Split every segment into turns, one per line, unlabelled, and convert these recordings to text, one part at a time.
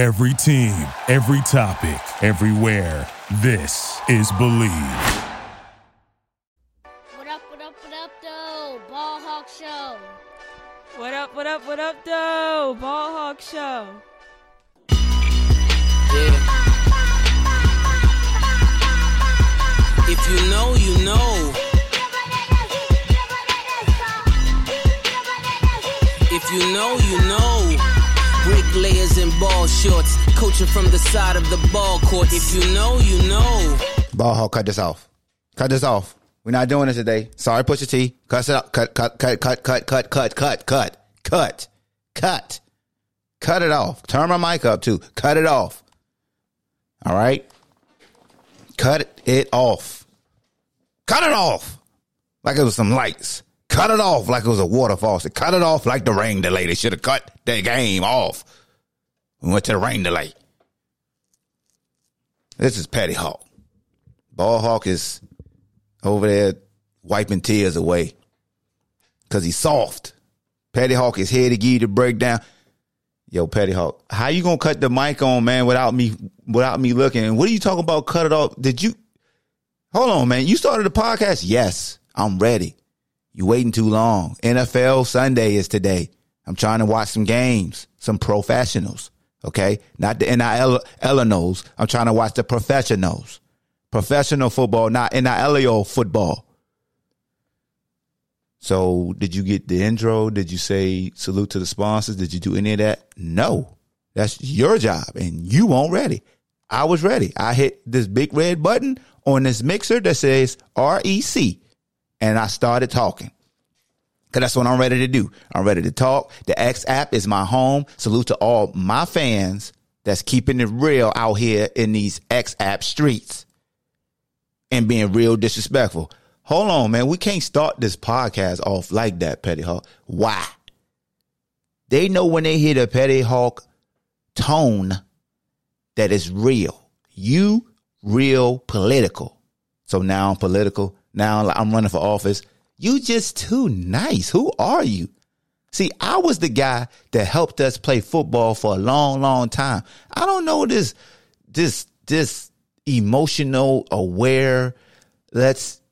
Every team, every topic, everywhere. This is Bleav.
What up, what up, what up, though? Ball Hawk Show.
What up, what up, what up, though? Ball Hawk Show.
Yeah. If you know, you know. If you know, you know. Ball shorts, coaching from the side of the ball court. If you know, you know.
Ball Hawk, cut this off. Cut this off. We're not doing this today. Sorry, Pusha T. Cut it up. Cut, cut, cut, cut, cut, cut, cut, cut, cut, cut, cut. Cut it off. Turn my mic up too. Cut it off. All right? Cut it off. Cut it off. Like it was some lights. Cut it off like it was a water faucet. Cut it off like the rain delay. They should have cut the game off. We went to the rain delay. This is Petty Hawk. Ball Hawk is over there wiping tears away because he's soft. Petty Hawk is here to give you the breakdown. Yo, Petty Hawk, how you gonna cut the mic on, man, without me without me looking? What are you talking about? Cut it off? Did you? Hold on, man. You started the podcast. Yes, I'm ready. You waiting too long. NFL Sunday is today. I'm trying to watch some games, some professionals. Okay, not the NIL Eleanos. I'm trying to watch the professionals. Professional football, not NIL football. So, did you get the intro? Did you say salute to the sponsors? Did you do any of that? No. That's your job, and you weren't ready. I was ready. I hit this big red button on this mixer that says REC, and I started talking. Cause that's what I'm ready to do. I'm ready to talk. The X app is my home. Salute to all my fans that's keeping it real out here in these X app streets and being real disrespectful. Hold on, man. We can't start this podcast off like that, Petty Hawk. Why? They know when they hear the Petty Hawk tone that is real. You real political. So now I'm political. Now I'm running for office. You just too nice. Who are you? See, I was the guy that helped us play football for a long, long time. I don't know this, this, this emotional, aware. Let's,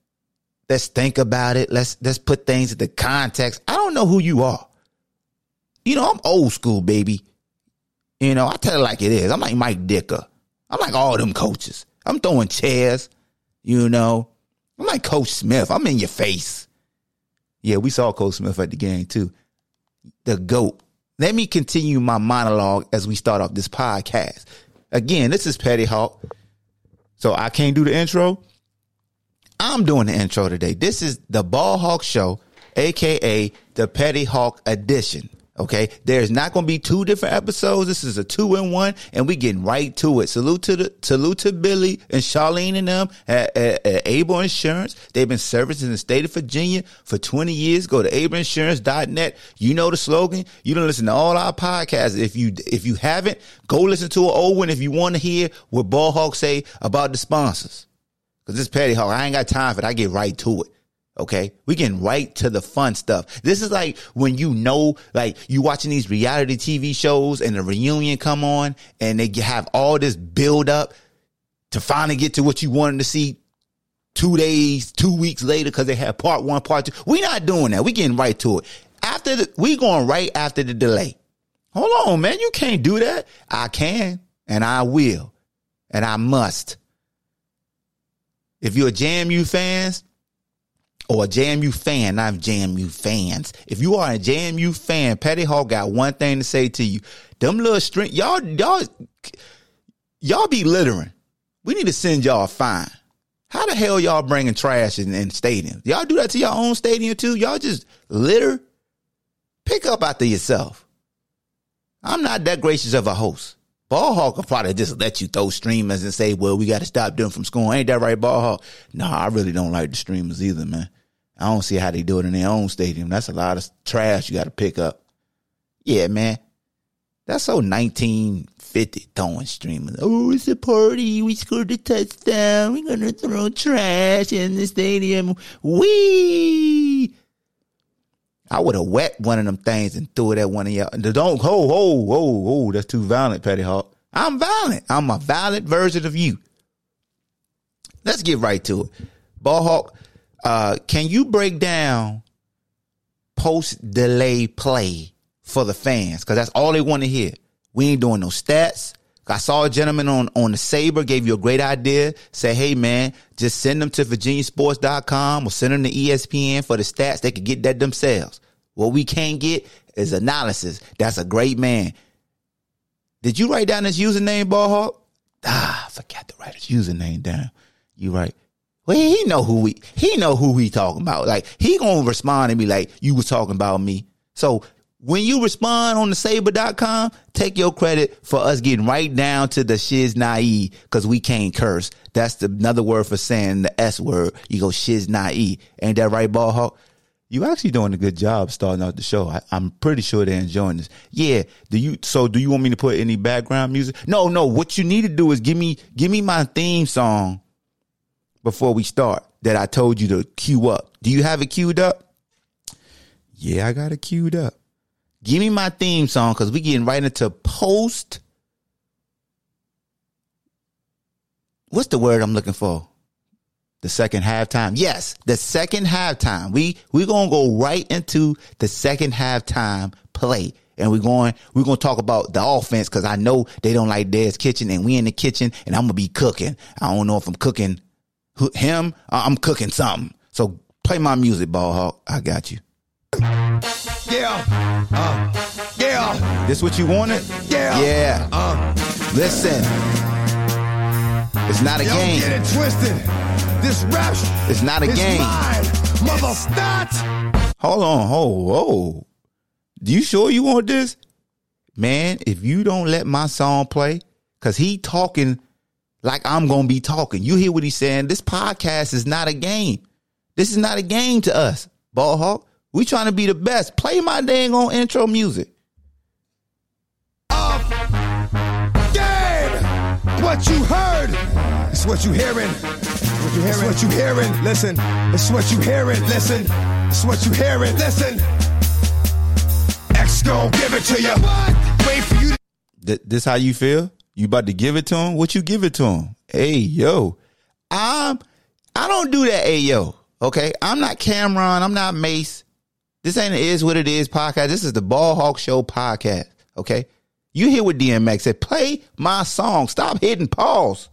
let's think about it. Let's, let's put things into context. I don't know who you are. You know, I'm old school, baby. You know, I tell it like it is. I'm like Mike Ditka. I'm like all them coaches. I'm throwing chairs. You know, I'm like Coach Smith. I'm in your face. Yeah, we saw Coach Smith at the game too. The GOAT. Let me continue my monologue as we start off this podcast. Again, this is Petty Hawk. So I can't do the intro. I'm doing the intro today. This is the Ball Hawk Show, aka the Petty Hawk Edition. Okay, there's not going to be two different episodes. This is a two in one, and we getting right to it. Salute to the salute to Billy and Charlene and them at, at, at Able Insurance. They've been servicing the state of Virginia for 20 years. Go to ableinsurance.net. You know the slogan. You don't listen to all our podcasts. If you if you haven't, go listen to an old one if you want to hear what Ball Hawk say about the sponsors. Cause this Petty Hawk, I ain't got time for it. I get right to it. Okay. We getting right to the fun stuff. This is like when you know, like you watching these reality TV shows and the reunion come on and they have all this build up to finally get to what you wanted to see two days, two weeks later because they have part one, part two. We not doing that. We getting right to it. After the, we going right after the delay. Hold on, man. You can't do that. I can and I will and I must. If you're a JMU fans, or a JMU fan, not JMU fans. If you are a JMU fan, Petty Hawk got one thing to say to you. Them little string, y'all, y'all, y'all be littering. We need to send y'all a fine. How the hell y'all bringing trash in, in stadiums? Y'all do that to your own stadium too? Y'all just litter? Pick up after yourself. I'm not that gracious of a host. Ball Hawk will probably just let you throw streamers and say, well, we got to stop them from scoring. Ain't that right, Ball Hawk? No, I really don't like the streamers either, man. I don't see how they do it in their own stadium. That's a lot of trash you got to pick up. Yeah, man. That's so 1950 throwing streamers. Oh, it's a party. We scored a touchdown. We're going to throw trash in the stadium. Wee! I would have wet one of them things and threw it at one of y'all. Don't, ho, ho, ho, ho. That's too violent, Petty Hawk. I'm violent. I'm a violent version of you. Let's get right to it. Ballhawk, uh, can you break down post delay play for the fans? Because that's all they want to hear. We ain't doing no stats. I saw a gentleman on, on the Sabre gave you a great idea. Say, hey man, just send them to virginiasports.com or send them to ESPN for the stats. They could get that themselves. What we can't get is analysis. That's a great man. Did you write down his username, Ballhawk? Ah, I forgot to write his username down. You right. Well, he know who we he know who we talking about. Like he gonna respond and be like, "You was talking about me." So when you respond on the sabre.com, take your credit for us getting right down to the shiz because we can't curse. That's the, another word for saying the S word. You go shiz. Ain't that right, Ballhawk? You actually doing a good job starting out the show. I, I'm pretty sure they're enjoying this. Yeah. Do you? So do you want me to put any background music? No, no. What you need to do is give me give me my theme song before we start that I told you to cue up. Do you have it queued up? Yeah, I got it queued up. Give me my theme song because we getting right into post. What's the word I'm looking for? The second halftime. Yes, the second halftime. We we gonna go right into the second halftime play. And we're going, we're to talk about the offense because I know they don't like Dad's kitchen and we in the kitchen and I'm to be cooking. I don't know if I'm cooking him I'm cooking something. So play my music, ball hawk. I got you.
Yeah. Uh, yeah.
This what you wanted?
Yeah.
Yeah.
Uh,
Listen. It's not a
don't
game.
get it twisted. This rap
It's not a game.
mine. Mother, not.
Hold on, hold, whoa. Do you sure you want this? Man, if you don't let my song play, cause he talking like I'm gonna be talking. You hear what he's saying? This podcast is not a game. This is not a game to us, ball hawk. We trying to be the best. Play my dang on intro music.
Game. What you heard. It's what you hearing. What you hearing. It's what you hearing. Listen. It's what you hearing. Listen. It's what you hearing. Listen. X gon' give it to you. Wait for you to
Th- this how you feel? You about to give it to him? What you give it to him? Hey yo, I'm. I don't do that. Hey yo, okay. I'm not Cam'ron. I'm not Mase. This ain't a is what it is podcast. This is the Ball Hawk Show podcast. Okay. You hear what DMX said? Play my song. Stop hitting pause.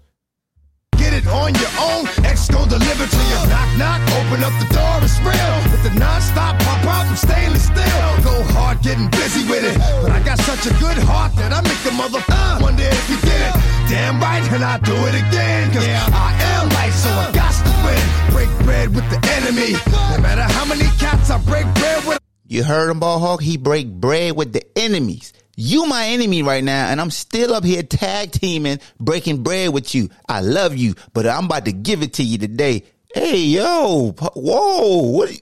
It on your own. X gon' deliver to you. Knock, knock, open up the door, it's real. With the non-stop pop out and stainless steel. Go hard, getting busy with it. But I got such a good heart that I make the mother uh, wonder if you did it. Damn right, and I do it again. Cause yeah. I am light, so I got to win. Break bread with the enemy. No matter how many cats I break bread with.
You heard him, Ball Hawk? He break bread with the enemies. You my enemy right now, and I'm still up here tag teaming, breaking bread with you. I love you, but I'm about to give it to you today. Hey, yo, whoa, what? you-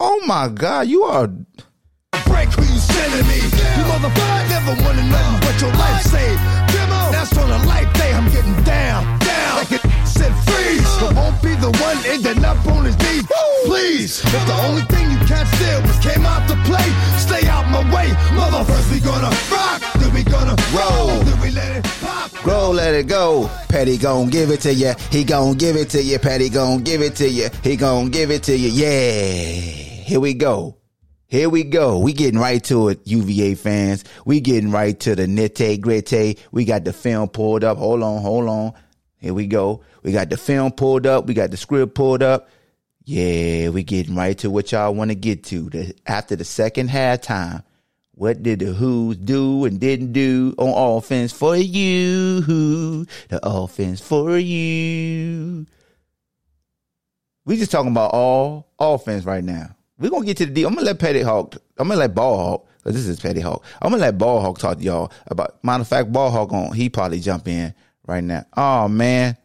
oh my God, you are.
break who you me. You motherfucker never wanted nothing but your life saved. Demo, that's on a life day. I'm getting down, down. Like it said freeze. But won't be the one ending up on his knees. Please. If the only thing you can't steal was came out to play, stay out my way. Mother, first we gonna rock, then we gonna roll, then we let it pop.
Grow, let it go. Petty gon' give it to you. He gon' give it to you. Petty gon' give it to you. He gon' give it to you. Yeah. Here we go. Here we go. We getting right to it, UVA fans. We getting right to the nitty gritty. We got the film pulled up. Hold on, hold on. Here we go. We got the film pulled up. We got the script pulled up. Yeah, we getting right to what y'all want to get to. The, after the second halftime, what did the Hoos do and didn't do on offense for you? The offense for you. We just talking about all offense right now. We're gonna get to the deal. I'm gonna let Petty Hawk. I'm gonna let Ball Hawk. Cause this is Petty Hawk. I'm gonna let Ball Hawk talk to y'all about. Matter of fact, Ball Hawk on. He probably jump in right now. Oh man,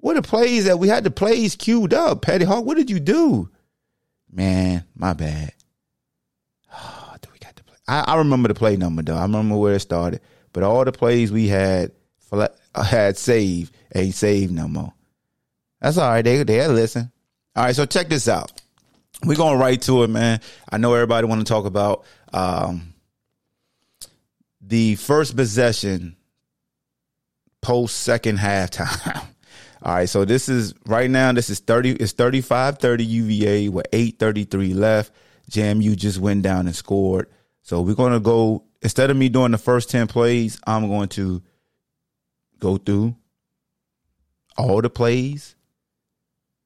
what the plays that we had the plays queued up? Petty Hawk, what did you do? Man, my bad. Oh, do we got the play? I, I remember the play number though. I remember where it started. But all the plays we had fla- had saved ain't saved no more. That's all right. They they listen. All right, so check this out. We're going right to it, man. I know everybody want to talk about um, the first possession post second halftime. All right, so this is right now. This is thirty. It's 35-30 UVA with eight thirty three left. JMU just went down and scored. So we're gonna go instead of me doing the first ten plays, I'm going to go through all the plays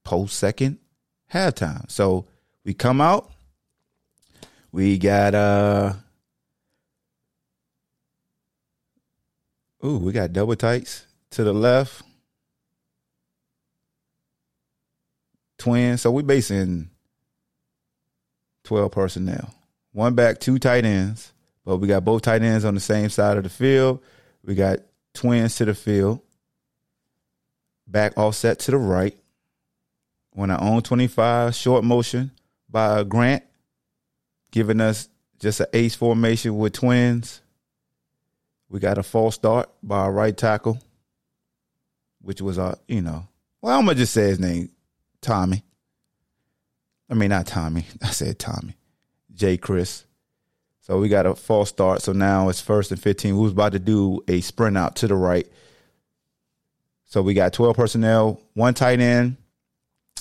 post second halftime. So we come out. We got uh Ooh, we got double tights to the left. Twins. So we basing 12 personnel. One back, two tight ends. But we got both tight ends on the same side of the field. We got twins to the field. Back offset to the right. On our own 25, short motion by Grant, giving us just an ace formation with twins. We got a false start by our right tackle, which was our, you know, well, I'm gonna just say his name, Tommy. I mean, not Tommy. I said Tommy. J. Chris. So we got a false start. So now it's first and 15. We was about to do a sprint out to the right. So we got 12 personnel, one tight end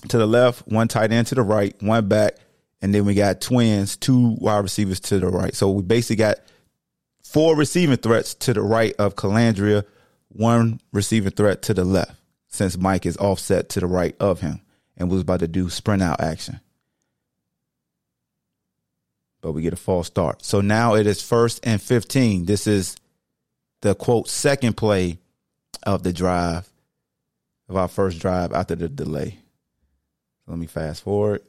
to the left, one tight end to the right, one back, and then we got twins, two wide receivers to the right. So we basically got four receiving threats to the right of Colandrea, one receiving threat to the left, since Mike is offset to the right of him and was about to do sprint out action. But we get a false start. So now it is first and 15. This is the quote second play of the drive, of our first drive after the delay. Let me fast forward.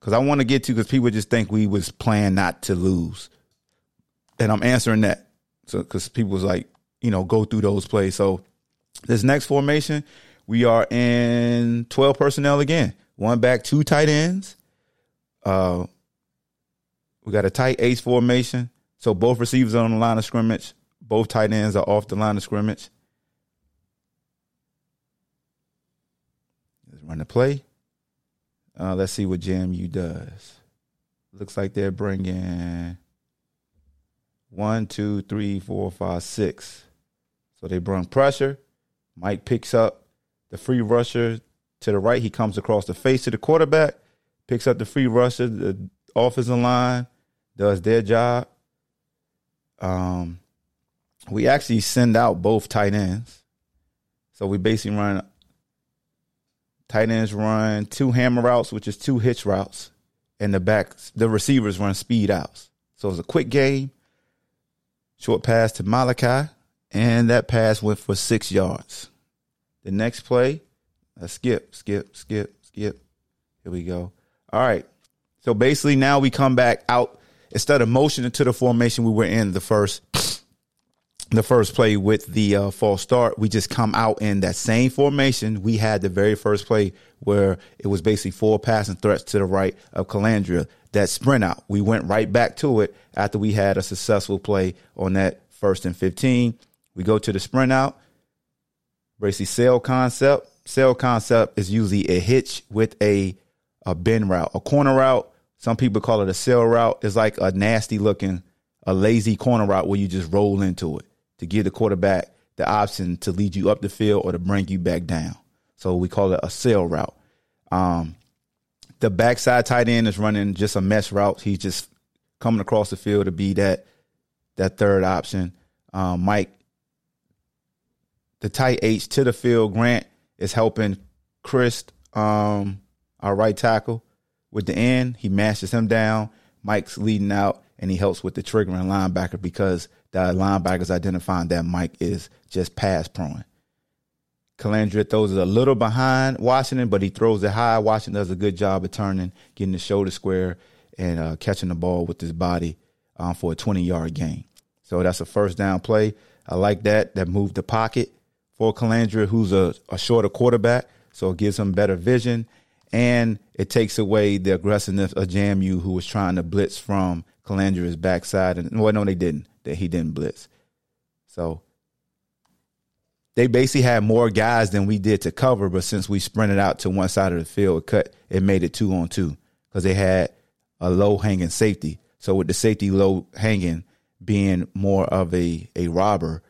Because I want to get to because people just think we was playing not to lose and I'm answering that. So because people was like, you know, go through those plays. So this next formation, we are in 12 personnel again. One back, two tight ends. Uh, we got a tight ace formation. So both receivers are on the line of scrimmage. Both tight ends are off the line of scrimmage. Let's run the play. Uh, let's see what JMU does. Looks like they're bringing one, two, three, four, five, six. So they bring pressure. Mike picks up the free rusher to the right. He comes across the face of the quarterback, picks up the free rusher. The offensive line does their job. Um, we actually send out both tight ends. So we basically run tight ends run two hammer routes, which is two hitch routes, and the back the receivers run speed outs. So it's a quick game. Short pass to Malachi, and that pass went for six yards. The next play, a skip, skip, skip, skip. Here we go. All right. So basically, now we come back out instead of motioning to the formation we were in the first the first play with the uh, false start, we just come out in that same formation we had the very first play where it was basically four passing threats to the right of Colandrea. That sprint out, we went right back to it after we had a successful play on that first and 15. We go to the sprint out, basically sail concept. Sail concept is usually a hitch with a, a bend route, a corner route. Some people call it a sail route. It's like a nasty looking, a lazy corner route where you just roll into it to give the quarterback the option to lead you up the field or to bring you back down. So we call it a sail route. Um, the backside tight end is running just a mesh route. He's just coming across the field to be that that third option. Um, Mike, the tight H to the field. Grant is helping Chris, um, our right tackle, with the end. He mashes him down. Mike's leading out, and he helps with the triggering linebacker because the linebackers identifying that Mike is just pass prone. Colandrea throws it a little behind Washington, but he throws it high. Washington does a good job of turning, getting the shoulder square, and uh, catching the ball with his body um, for a 20 yard gain. So that's a first down play. I like that. That moved the pocket for Colandrea, who's a, a shorter quarterback. So it gives him better vision. And it takes away the aggressiveness of JMU, who was trying to blitz from Colandrea's backside. And well, no, they didn't that he didn't blitz. So they basically had more guys than we did to cover, but since we sprinted out to one side of the field, it cut it made it two on two because they had a low hanging safety. So with the safety low hanging being more of a a robber,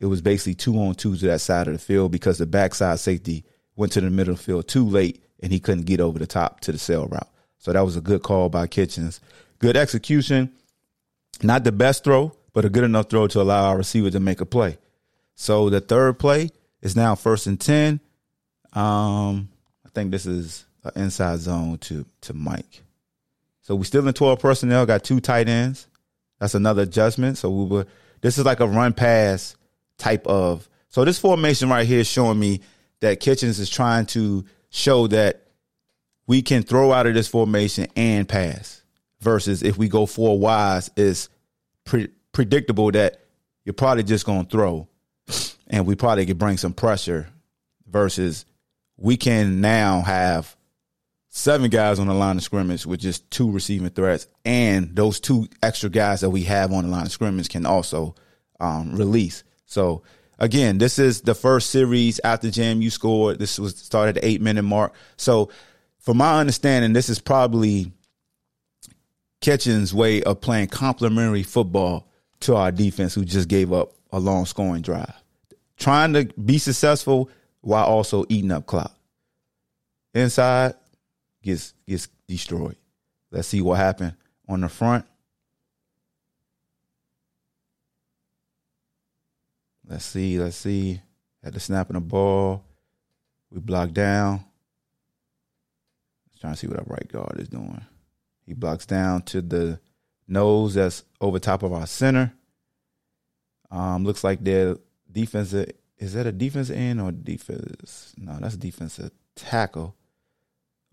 it was basically two on two to that side of the field because the backside safety went to the middle of the field too late and he couldn't get over the top to the sail route. So that was a good call by Kitchings. Good execution. Not the best throw, but a good enough throw to allow our receiver to make a play. So the third play is now first and 10. Um, I think this is an inside zone to, to Mike. So we still in 12 personnel, got two tight ends. That's another adjustment. So we were, this is like a run pass type of. So this formation right here is showing me that Kitchings is trying to show that we can throw out of this formation and pass. Versus if we go four wise, it's pre- predictable that you're probably just going to throw, and we probably could bring some pressure. Versus we can now have seven guys on the line of scrimmage with just two receiving threats, and those two extra guys that we have on the line of scrimmage can also um, release. So again, this is the first series after JMU scored. This was started at the eight minute mark. So from my understanding, this is probably Kitchings' way of playing complementary football to our defense, who just gave up a long scoring drive, trying to be successful while also eating up clock. Inside gets gets destroyed. Let's see what happened on the front. Let's see, let's see. At the snap of the ball, we block down. Trying to see what our right guard is doing. He blocks down to the nose that's over top of our center. Um, looks like their defensive is that a defensive end or defense? No, that's defensive tackle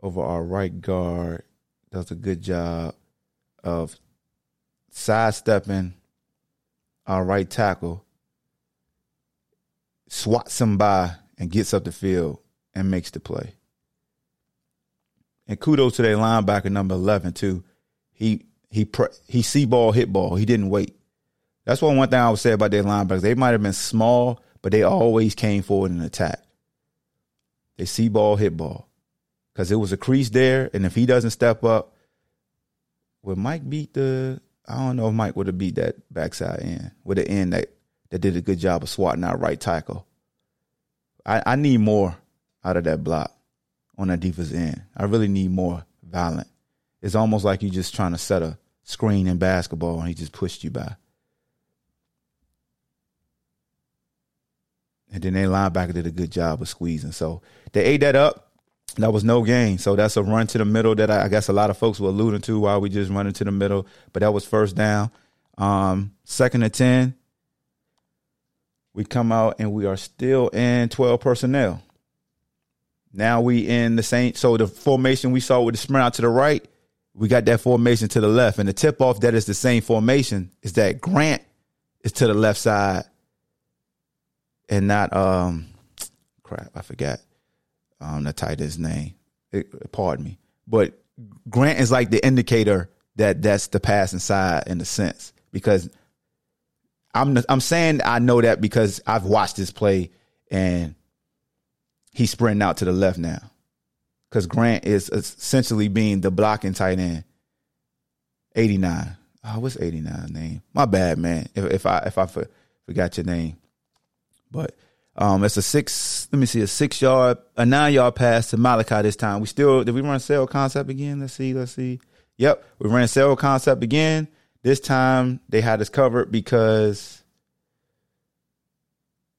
over our right guard. Does a good job of sidestepping our right tackle, swats him by, and gets up the field and makes the play. And kudos to their linebacker number eleven too. He he pre- he see ball hit ball. He didn't wait. That's one one thing I would say about their linebackers. They might have been small, but they always came forward and attack. They see ball hit ball because it was a crease there, and if he doesn't step up, would Mike beat the? I don't know if Mike would have beat that backside end with the end that that did a good job of swatting out right tackle. I, I need more out of that block on that defense end. I really need more violent. It's almost like you're just trying to set a screen in basketball and he just pushed you by. And then their linebacker did a good job of squeezing. So they ate that up. That was no gain. So that's a run to the middle that I, I guess a lot of folks were alluding to while we just running to the middle. But that was first down. Um, second and 10. We come out and we are still in 12 personnel. Now we in the same. So the formation we saw with the sprint out to the right, we got that formation to the left, and the tip off that is the same formation is that Grant is to the left side, and not um, crap, I forgot um the tight name. It, pardon me, but Grant is like the indicator that that's the passing side in a sense because I'm I'm saying I know that because I've watched this play and he's sprinting out to the left now because Grant is essentially being the blocking tight end. 89. Oh, what's 89 name? My bad, man. If, if I if I for, forgot your name, but um, it's a six. Let me see, a six yard, a nine yard pass to Malachi this time. We still did we run sail concept again? Let's see, let's see. Yep, we ran sail concept again. This time they had us covered because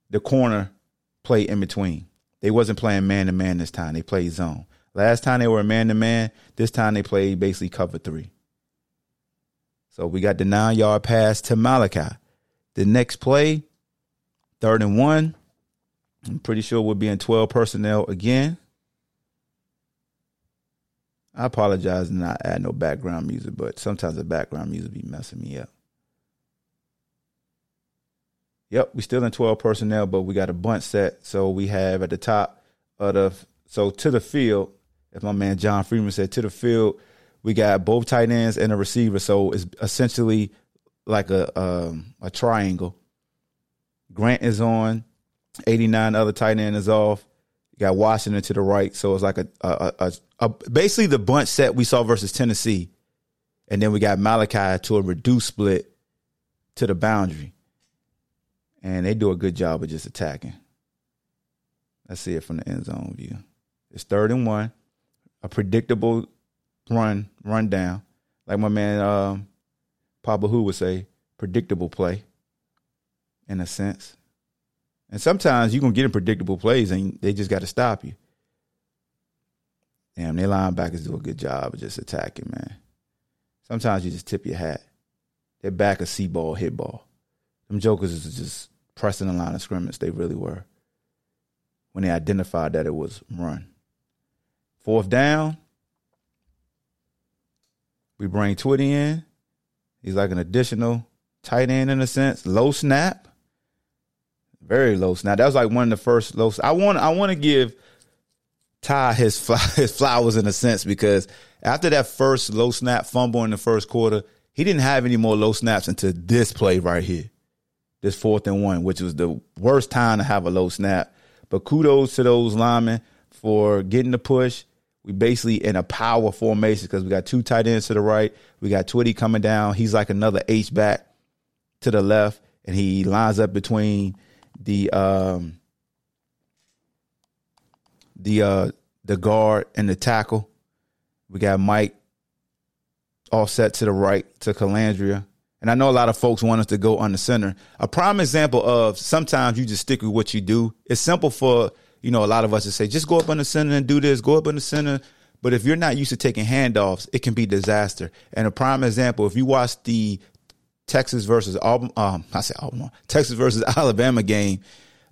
the corner played in between. They wasn't playing man to man this time. They played zone. Last time they were man to man. This time they played basically cover three. So we got the nine yard pass to Malachi. The next play, third and one. I'm pretty sure we'll be in 12 personnel again. I apologize and not add no background music, but sometimes the background music be messing me up. Yep, we still in 12 personnel, but we got a bunch set. So we have at the top of the so to the field, as my man John Freeman said, to the field, we got both tight ends and a receiver. So it's essentially like a um, a triangle. Grant is on, 89 other tight end is off. You got Washington to the right, so it's like a a, a, a basically the bunch set we saw versus Tennessee, and then we got Malachi to a reduced split to the boundary and they do a good job of just attacking. Let's see it from the end zone view. It's third and one, a predictable run, run down, like my man um, Papa Who would say, predictable play. In a sense, and sometimes you're gonna get in predictable plays, and they just got to stop you. Damn, their linebackers do a good job of just attacking, man. Sometimes you just tip your hat. They're back a see ball, hit ball. Them jokers is just pressing the line of scrimmage. They really were. When they identified that it was run. Fourth down. We bring Twitty in. He's like an additional tight end in a sense. Low snap. Very low snap. That was like one of the first low. I want. I want to give Ty his his flowers in a sense because after that first low snap fumble in the first quarter, he didn't have any more low snaps until this play right here, this fourth and one, which was the worst time to have a low snap. But kudos to those linemen for getting the push. We basically in a power formation because we got two tight ends to the right. We got Twitty coming down. He's like another H back to the left, and he lines up between the um the uh the guard and the tackle. We got Mike offset to the right to Colandrea. And I know a lot of folks want us to go on the center. A prime example of sometimes you just stick with what you do. It's simple for, you know, a lot of us to say, just go up on the center and do this, go up on the center. But if you're not used to taking handoffs, it can be disaster. And a prime example, if you watch the Texas versus um, I say Auburn, Texas versus Alabama game,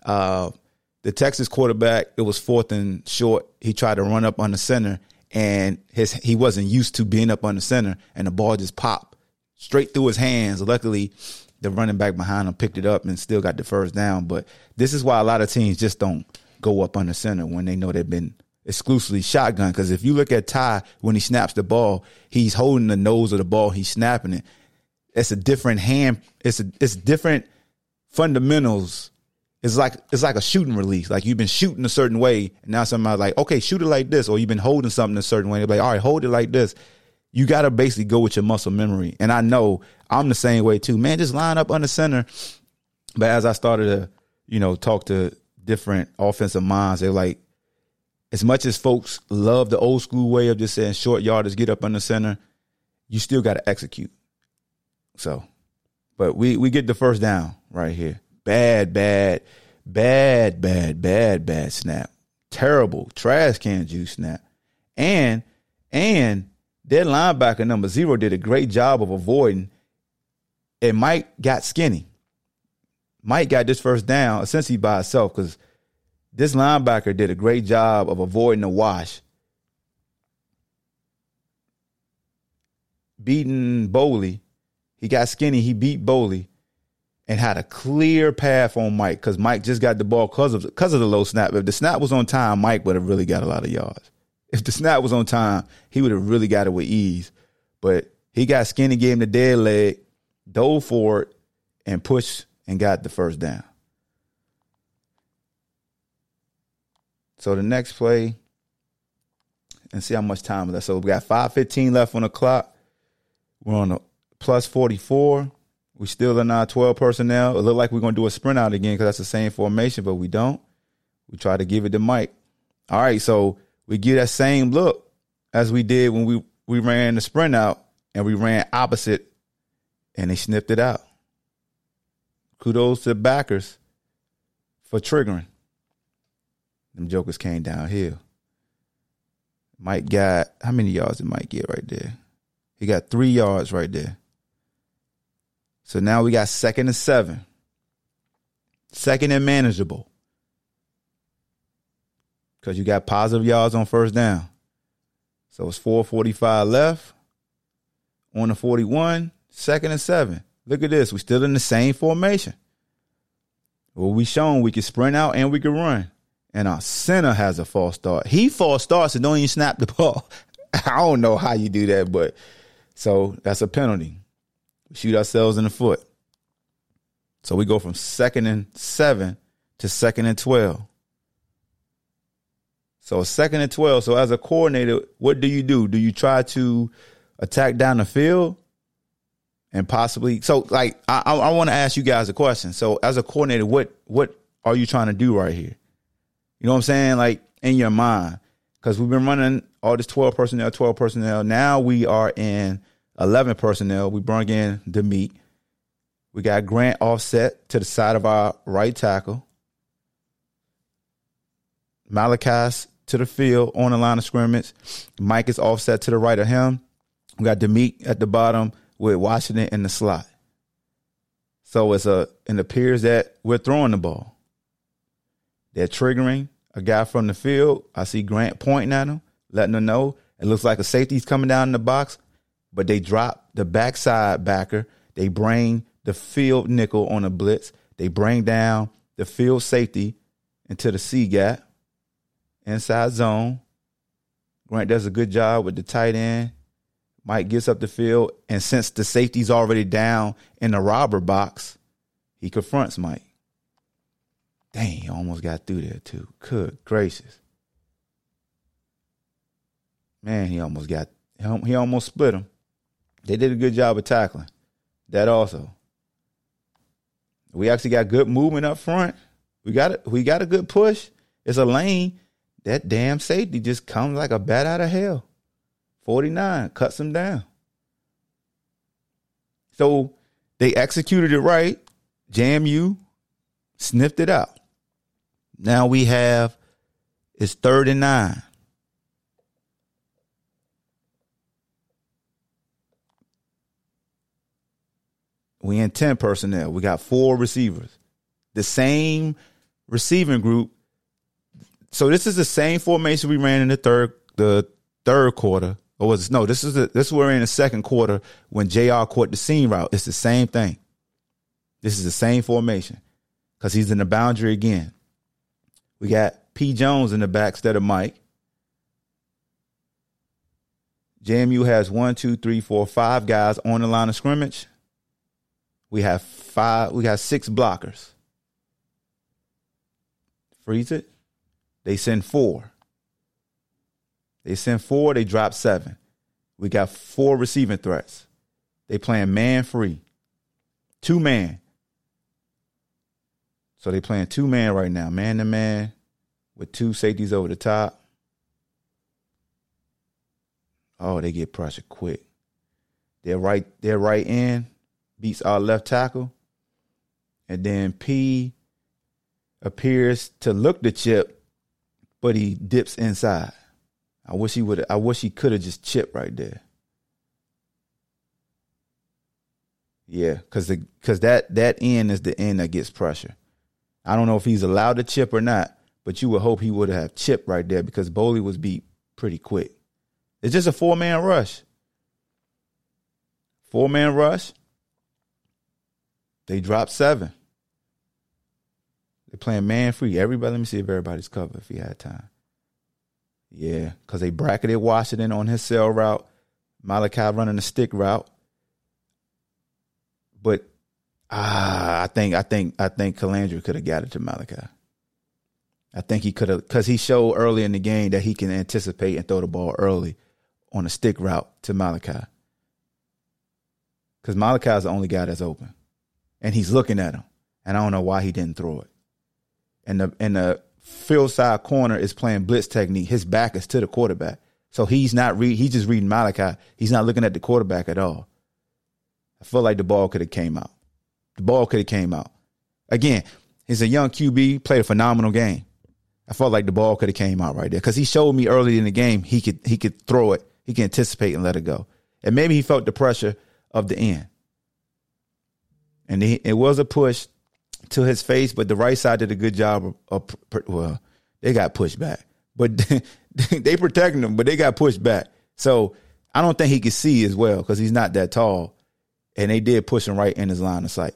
uh, the Texas quarterback, it was fourth and short. He tried to run up on the center and his he wasn't used to being up on the center, and the ball just popped straight through his hands. Luckily, the running back behind him picked it up and still got the first down. But this is why a lot of teams just don't go up on the center when they know they've been exclusively shotgun. Because if you look at Ty when he snaps the ball, he's holding the nose of the ball, he's snapping it. It's a different hand. It's a it's different fundamentals it's like it's like a shooting release. Like you've been shooting a certain way, and now somebody's like, okay, shoot it like this, or you've been holding something a certain way. They're like, all right, hold it like this. You got to basically go with your muscle memory. And I know I'm the same way too. Man, just line up the center. But as I started to, you know, talk to different offensive minds, they're like, as much as folks love the old school way of just saying short yardage, get up the center, you still got to execute. So, but we we get the first down right here bad, bad, bad, bad, bad, bad snap. Terrible trash can juice snap. And and their linebacker number zero did a great job of avoiding. And Mike got skinny. Mike got this first down essentially by himself because this linebacker did a great job of avoiding the wash. Beating Boley. He got skinny. He beat Boley and had a clear path on Mike because Mike just got the ball because of because of the low snap. If the snap was on time, Mike would have really got a lot of yards. If the snap was on time, he would have really got it with ease. But he got skinny, gave him the dead leg, dove for it, and pushed and got the first down. So the next play, and see how much time is left. So we got 5.15 left on the clock. We're on a plus 44. We still in our 12 personnel. It looked like we're going to do a sprint out again because that's the same formation, but we don't. We try to give it to Mike. All right, so we get that same look as we did when we, we ran the sprint out and we ran opposite and they snipped it out. Kudos to the backers for triggering. Them jokers came downhill. Mike got, how many yards did Mike get right there? He got three yards right there. So now we got second and seven. Second and manageable. Because you got positive yards on first down. So it's 445 left on the 41, second and seven. Look at this. We're still in the same formation. Well, we shown we can sprint out and we can run. And our center has a false start. He false starts and don't even snap the ball. I don't know how you do that, but so that's a penalty. We shoot ourselves in the foot. So we go from second and seven to second and 12. So second and 12. So as a coordinator, what do you do? Do you try to attack down the field and possibly so like I I, want to ask you guys a question. So as a coordinator, what what are you trying to do right here? You know what I'm saying? Like in your mind, because we've been running all this 12 personnel, 12 personnel. Now we are in 11 personnel. We brought in Demeek. We got Grant offset to the side of our right tackle. Malachi's to the field on the line of scrimmage. Mike is offset to the right of him. We got Demeek at the bottom with Washington in the slot. So it's a it appears that we're throwing the ball. They're triggering a guy from the field. I see Grant pointing at him, letting him know. It looks like a safety's coming down in the box, but they drop the backside backer. They bring the field nickel on a blitz. They bring down the field safety into the C gap, inside zone. Grant does a good job with the tight end. Mike gets up the field, and since the safety's already down in the robber box, he confronts Mike. Dang, he almost got through there too. Good gracious. Man, he almost got he almost split him. They did a good job of tackling. That also. We actually got good movement up front. We got it. We got a good push. It's a lane. That damn safety just comes like a bat out of hell. 49 cuts him down. So they executed it right. JMU sniffed it out. Now we have it's third and nine. We in 10 personnel. We got four receivers. The same receiving group. So this is the same formation we ran in the third the third quarter. Or was no, this is the, this is we're in the second quarter when JR caught the seam route. It's the same thing. This is the same formation. Because he's in the boundary again. We got P. Jones in the back instead of Mike. JMU has one, two, three, four, five guys on the line of scrimmage. We have five, we got six blockers. Freeze it. They send four. They send four, they drop seven. We got four receiving threats. They playing man free. Two man. So they playing two man right now, man to man, with two safeties over the top. Oh, they get pressure quick. They're right, they're right in, beats our left tackle. And then P appears to look the chip, but he dips inside. I wish he would I wish he could have just chipped right there. Yeah, because the because that that end is the end that gets pressure. I don't know if he's allowed to chip or not, but you would hope he would have chipped right there because Boley was beat pretty quick. It's just a four man rush. Four man rush. They dropped seven. They're playing man free. Everybody, let me see if everybody's covered if he had time. Yeah, because they bracketed Washington on his sail route. Malachi running the stick route. But ah, I think I think I think Colandrea could have got it to Malachi. I think he could have because he showed early in the game that he can anticipate and throw the ball early on a stick route to Malachi. Because Malachi is the only guy that's open, and he's looking at him, and I don't know why he didn't throw it. And the and the field side corner is playing blitz technique. His back is to the quarterback, so he's not read. He's just reading Malachi. He's not looking at the quarterback at all. I feel like the ball could have came out. The ball could have came out. Again, he's a young QB, played a phenomenal game. I felt like the ball could have came out right there because he showed me early in the game he could he could throw it, he can anticipate and let it go, and maybe he felt the pressure of the end. And he, it was a push to his face, but the right side did a good job of, of well, they got pushed back, but they protected him, but they got pushed back. So I don't think he could see as well because he's not that tall, and they did push him right in his line of sight.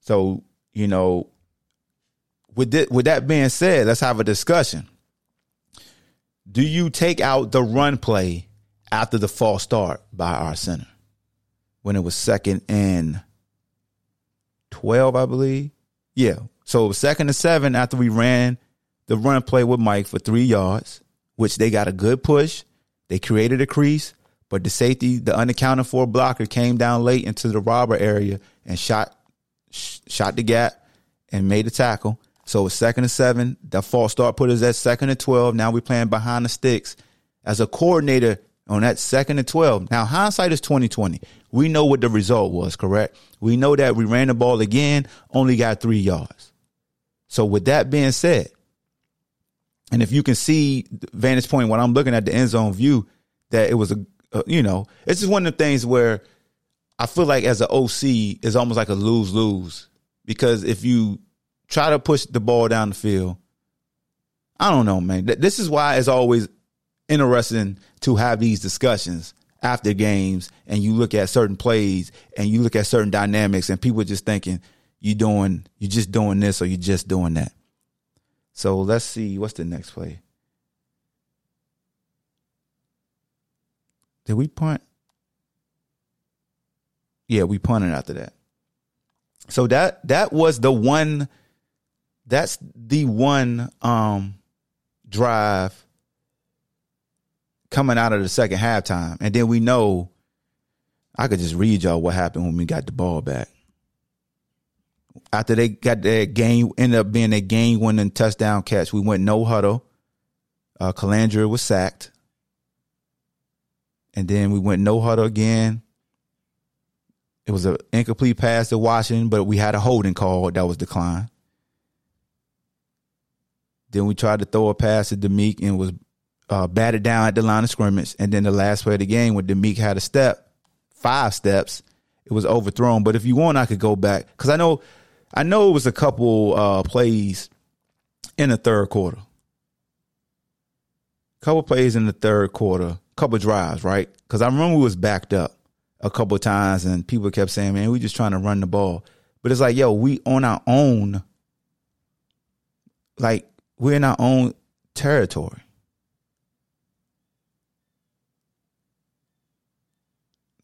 So you know, with that, with that being said, let's have a discussion. Do you take out the run play after the false start by our center when it was second and 12, I believe? Yeah. So second and seven after we ran the run play with Mike for three yards, which they got a good push. They created a crease, But the safety, the unaccounted for blocker, came down late into the robber area and shot sh- shot the gap and made the tackle. So it's second and seven. The false start put us at second and twelve. Now we're playing behind the sticks. As a coordinator on that second and twelve. Now hindsight is twenty twenty. We know what the result was, correct? We know that we ran the ball again, only got three yards. So with that being said, and if you can see vantage point when I'm looking at the end zone view, that it was a, a you know, it's just one of the things where I feel like as an OC is almost like a lose lose because if you try to push the ball down the field, I don't know, man. This is why it's always interesting to have these discussions after games and you look at certain plays and you look at certain dynamics and people are just thinking you doing you just doing this or you just doing that. So let's see what's the next play. Did we punt? Yeah, we punted after that. So that that was the one that's the one um drive coming out of the second halftime. And then we know I could just read y'all what happened when we got the ball back. After they got that game, ended up being a game winning touchdown catch. We went no huddle. Uh Colandrea was sacked. And then we went no huddle again. It was an incomplete pass to Washington, but we had a holding call that was declined. Then we tried to throw a pass to Demeek and was uh, batted down at the line of scrimmage. And then the last play of the game, when Demeek had a step, five steps, it was overthrown. But if you want, I could go back because I know, I know it was a couple uh, plays in the third quarter. Couple plays in the third quarter, couple drives, right? Because I remember we was backed up a couple times, and people kept saying, "Man, we just trying to run the ball." But it's like, yo, we on our own. Like we're in our own territory.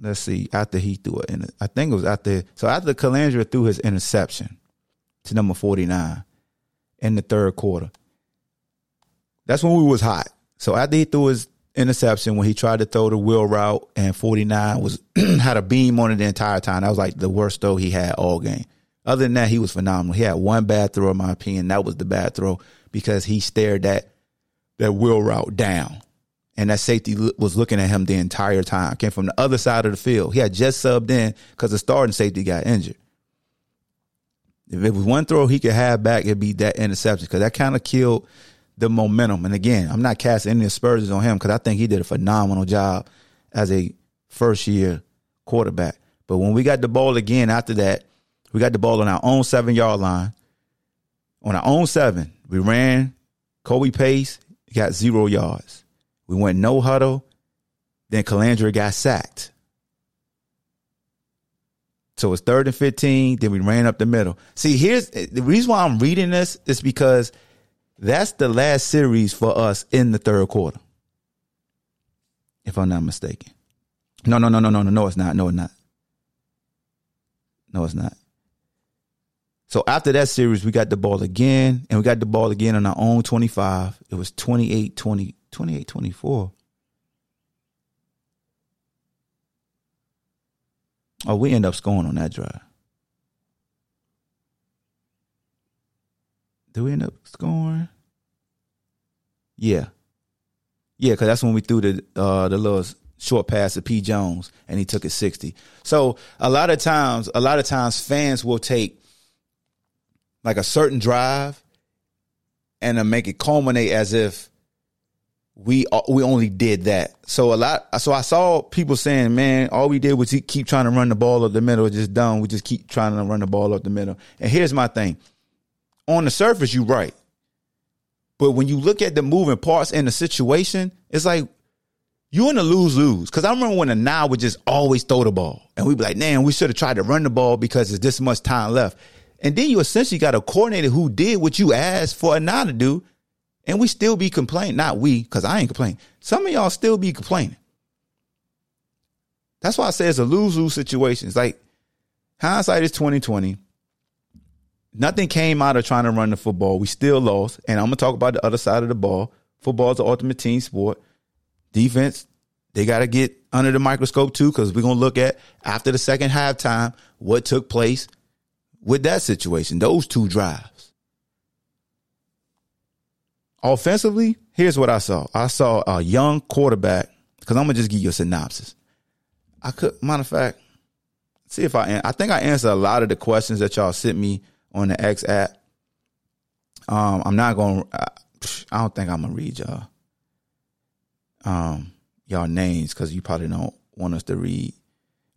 Let's see. After he threw it, in, I think it was after. So after Colandrea threw his interception to number forty nine in the third quarter, that's when we was hot. So after he threw his interception, when he tried to throw the wheel route, and forty nine was had a beam on it the entire time. That was like the worst throw he had all game. Other than that, he was phenomenal. He had one bad throw, in my opinion. That was the bad throw because he stared that that wheel route down, and that safety was looking at him the entire time. Came from the other side of the field. He had just subbed in because the starting safety got injured. If it was one throw he could have back, it'd be that interception because that kind of killed the momentum. And again, I'm not casting any aspersions on him because I think he did a phenomenal job as a first year quarterback. But when we got the ball again after that, we got the ball on our own seven yard line. On our own seven, we ran Kobe Pace, got zero yards. We went no huddle. Then Colandrea got sacked. So it's third and 15. Then we ran up the middle. See, here's the reason why I'm reading this is because that's the last series for us in the third quarter. If I'm not mistaken. No, no, no, no, no, no, no, it's not. No, it's not. No, it's not. So after that series, we got the ball again, and we got the ball again on our own 25. It was 28 20, 28 24. Oh, we end up scoring on that drive. Do we end up scoring? Yeah. Yeah, because that's when we threw the uh, the little short pass to P. Jones, and he took it sixty. So a lot of times, a lot of times, fans will take like a certain drive and then make it culminate as if we uh, we only did that. So a lot. So I saw people saying, "Man, all we did was keep trying to run the ball up the middle. It's just done. We just keep trying to run the ball up the middle." And here's my thing: on the surface, you're right. But when you look at the moving parts in the situation, it's like you in a lose lose. Because I remember when the now would just always throw the ball, and we'd be like, "Man, we should have tried to run the ball because there's this much time left." And then you essentially got a coordinator who did what you asked for a now to do, and we still be complaining. Not we, because I ain't complaining. Some of y'all still be complaining. That's why I say it's a lose lose situation. It's like hindsight is twenty twenty nothing came out of trying to run the football. We still lost. And I'm gonna talk about the other side of the ball. Football is the ultimate team sport. Defense they got to get under the microscope too, because we're to look at after the second halftime what took place with that situation, those two drives. Offensively, here's what I saw. I saw a young quarterback, because I'm gonna just give you a synopsis. I could, matter of fact, see if I, I think I answered a lot of the questions that y'all sent me on the X app. Um, I'm not gonna, I don't think I'm gonna read y'all, um, y'all names because you probably don't want us to read,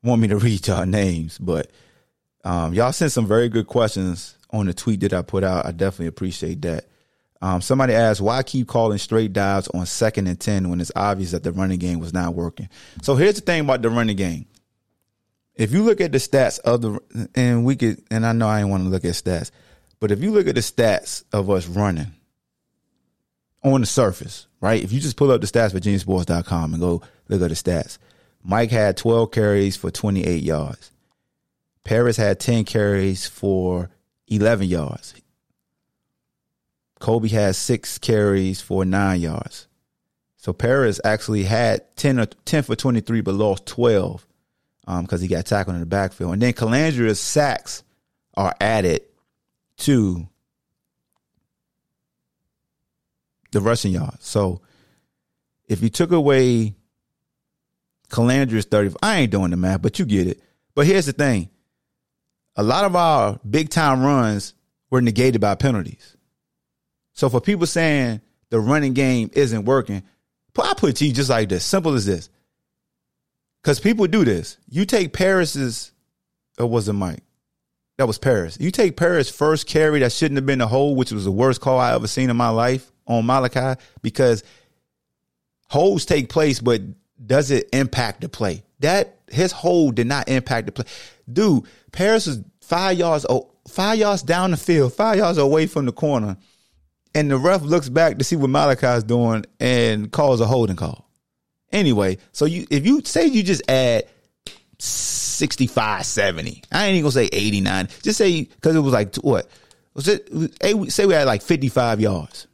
want me to read y'all names, but um, y'all sent some very good questions on the tweet that I put out. I definitely appreciate that. Um, somebody asked, why keep calling straight dives on second and 10 when it's obvious that the running game was not working? So here's the thing about the running game. If you look at the stats of the, and we could, and I know I didn't want to look at stats, but if you look at the stats of us running on the surface, right? If you just pull up the stats for geniusports.com and go look at the stats, Mike had 12 carries for 28 yards. Perris had 10 carries for 11 yards. Kobe has six carries for nine yards. So Perris actually had 10, or 10 for 23, but lost 12 because um, he got tackled in the backfield. And then Colandrea's sacks are added to the rushing yards. So if you took away Colandrea's 30, I ain't doing the math, but you get it. But here's the thing a lot of our big time runs were negated by penalties. So for people saying the running game isn't working, I put it to you just like this, simple as this. Because people do this. You take Perris's, or was it Mike? That was Perris. You take Perris' first carry that shouldn't have been a hole, which was the worst call I ever seen in my life on Malachi, because holes take place, but does it impact the play? That his hole did not impact the play. Dude, Perris was five yards oh, five yards down the field, five yards away from the corner, and the ref looks back to see what Malachi's doing and calls a holding call. Anyway, so you if you say you just add 65, 70, I ain't even gonna say 89. Just say because it was like what was it? Say we had like 55 yards,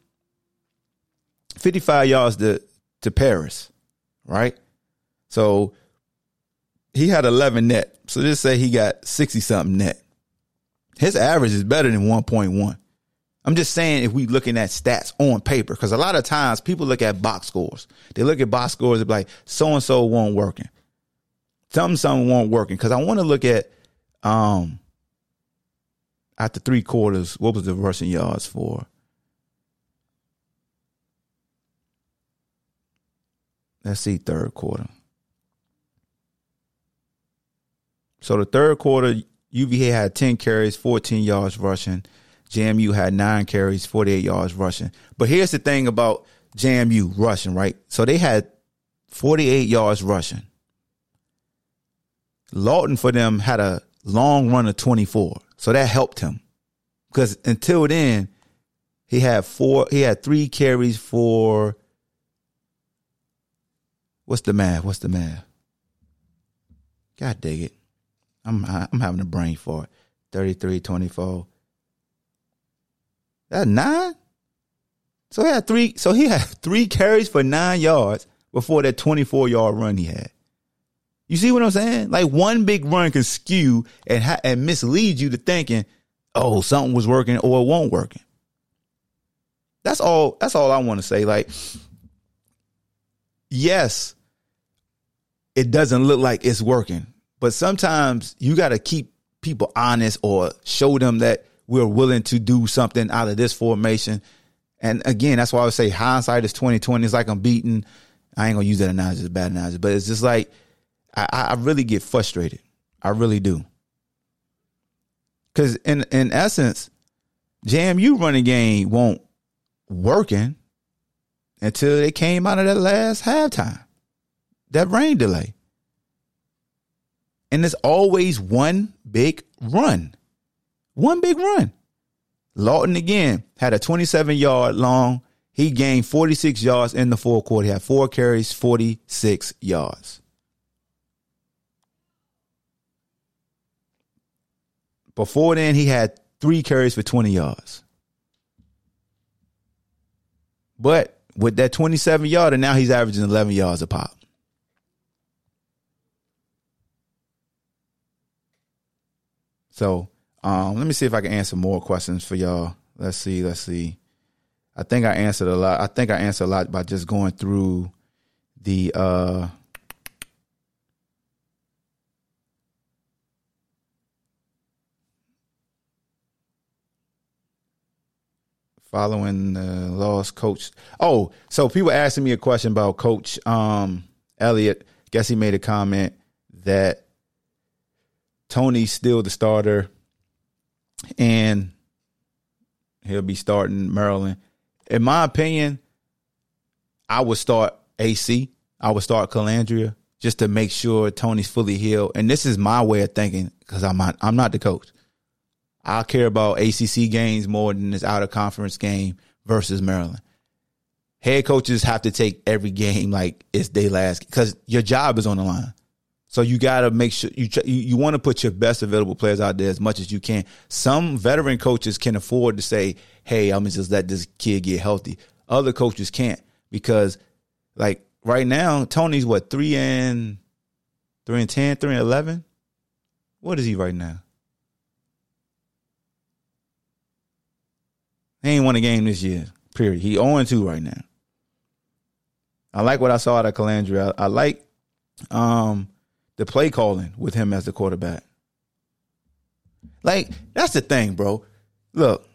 55 yards to to Perris, right? So he had 11 net. So just say he got 60 something net. His average is better than 1.1. I'm just saying if we looking at stats on paper, because a lot of times people look at box scores. They look at box scores and like, so and so won't working. Something something won't working. Because I want to look at um after three quarters, what was the rushing yards for? Let's see, third quarter. So the third quarter, UVA had 10 carries, 14 yards rushing. JMU had nine carries, 48 yards rushing. But here's the thing about JMU rushing, right? So they had 48 yards rushing. Lawton for them had a long run of 24. So that helped him. Because until then, he had four, he had three carries for what's the math? What's the math? God dig it. I'm I'm having a brain fart. 33, 24. That nine? So he had three so he had three carries for nine yards before that 24 yard run he had. You see what I'm saying? Like one big run can skew and ha- and mislead you to thinking, oh, something was working or it won't working. That's all. That's all I want to say. Like, yes, it doesn't look like it's working. But sometimes you got to keep people honest or show them that we're willing to do something out of this formation. And again, that's why I would say hindsight is twenty twenty. It's like I'm beating. I ain't gonna use that analogy, it's bad analogy, but it's just like I, I really get frustrated. I really do. Cause in in essence, JMU running game won't working until they came out of that last halftime. That rain delay and it's always one big run. One big run. Lawton again had a 27 yard long. He gained 46 yards in the fourth quarter. He had four carries, 46 yards. Before then, he had three carries for 20 yards. But with that 27 yarder, now he's averaging 11 yards a pop. So um, let me see if I can answer more questions for y'all. Let's see. Let's see. I think I answered a lot. I think I answered a lot by just going through the uh following the lost coach. Oh, so people asking me a question about Coach um. Guess he made a comment that Tony's still the starter, and he'll be starting Maryland. In my opinion, I would start AC. I would start Colandrea just to make sure Tony's fully healed. And this is my way of thinking because I'm not I'm not the coach. I care about ACC games more than this out of conference game versus Maryland. Head coaches have to take every game like it's their last because your job is on the line. So you got to make sure you you, want to put your best available players out there as much as you can. Some veteran coaches can afford to say, "Hey, I'm gonna just let this kid get healthy." Other coaches can't because, like right now, Tony's what three and three and ten, three and eleven. What is he right now? He ain't won a game this year. Period. He 0 2 right now. I like what I saw out of Colandrea. I, I like um, the play calling with him as the quarterback. Like that's the thing, bro. Look,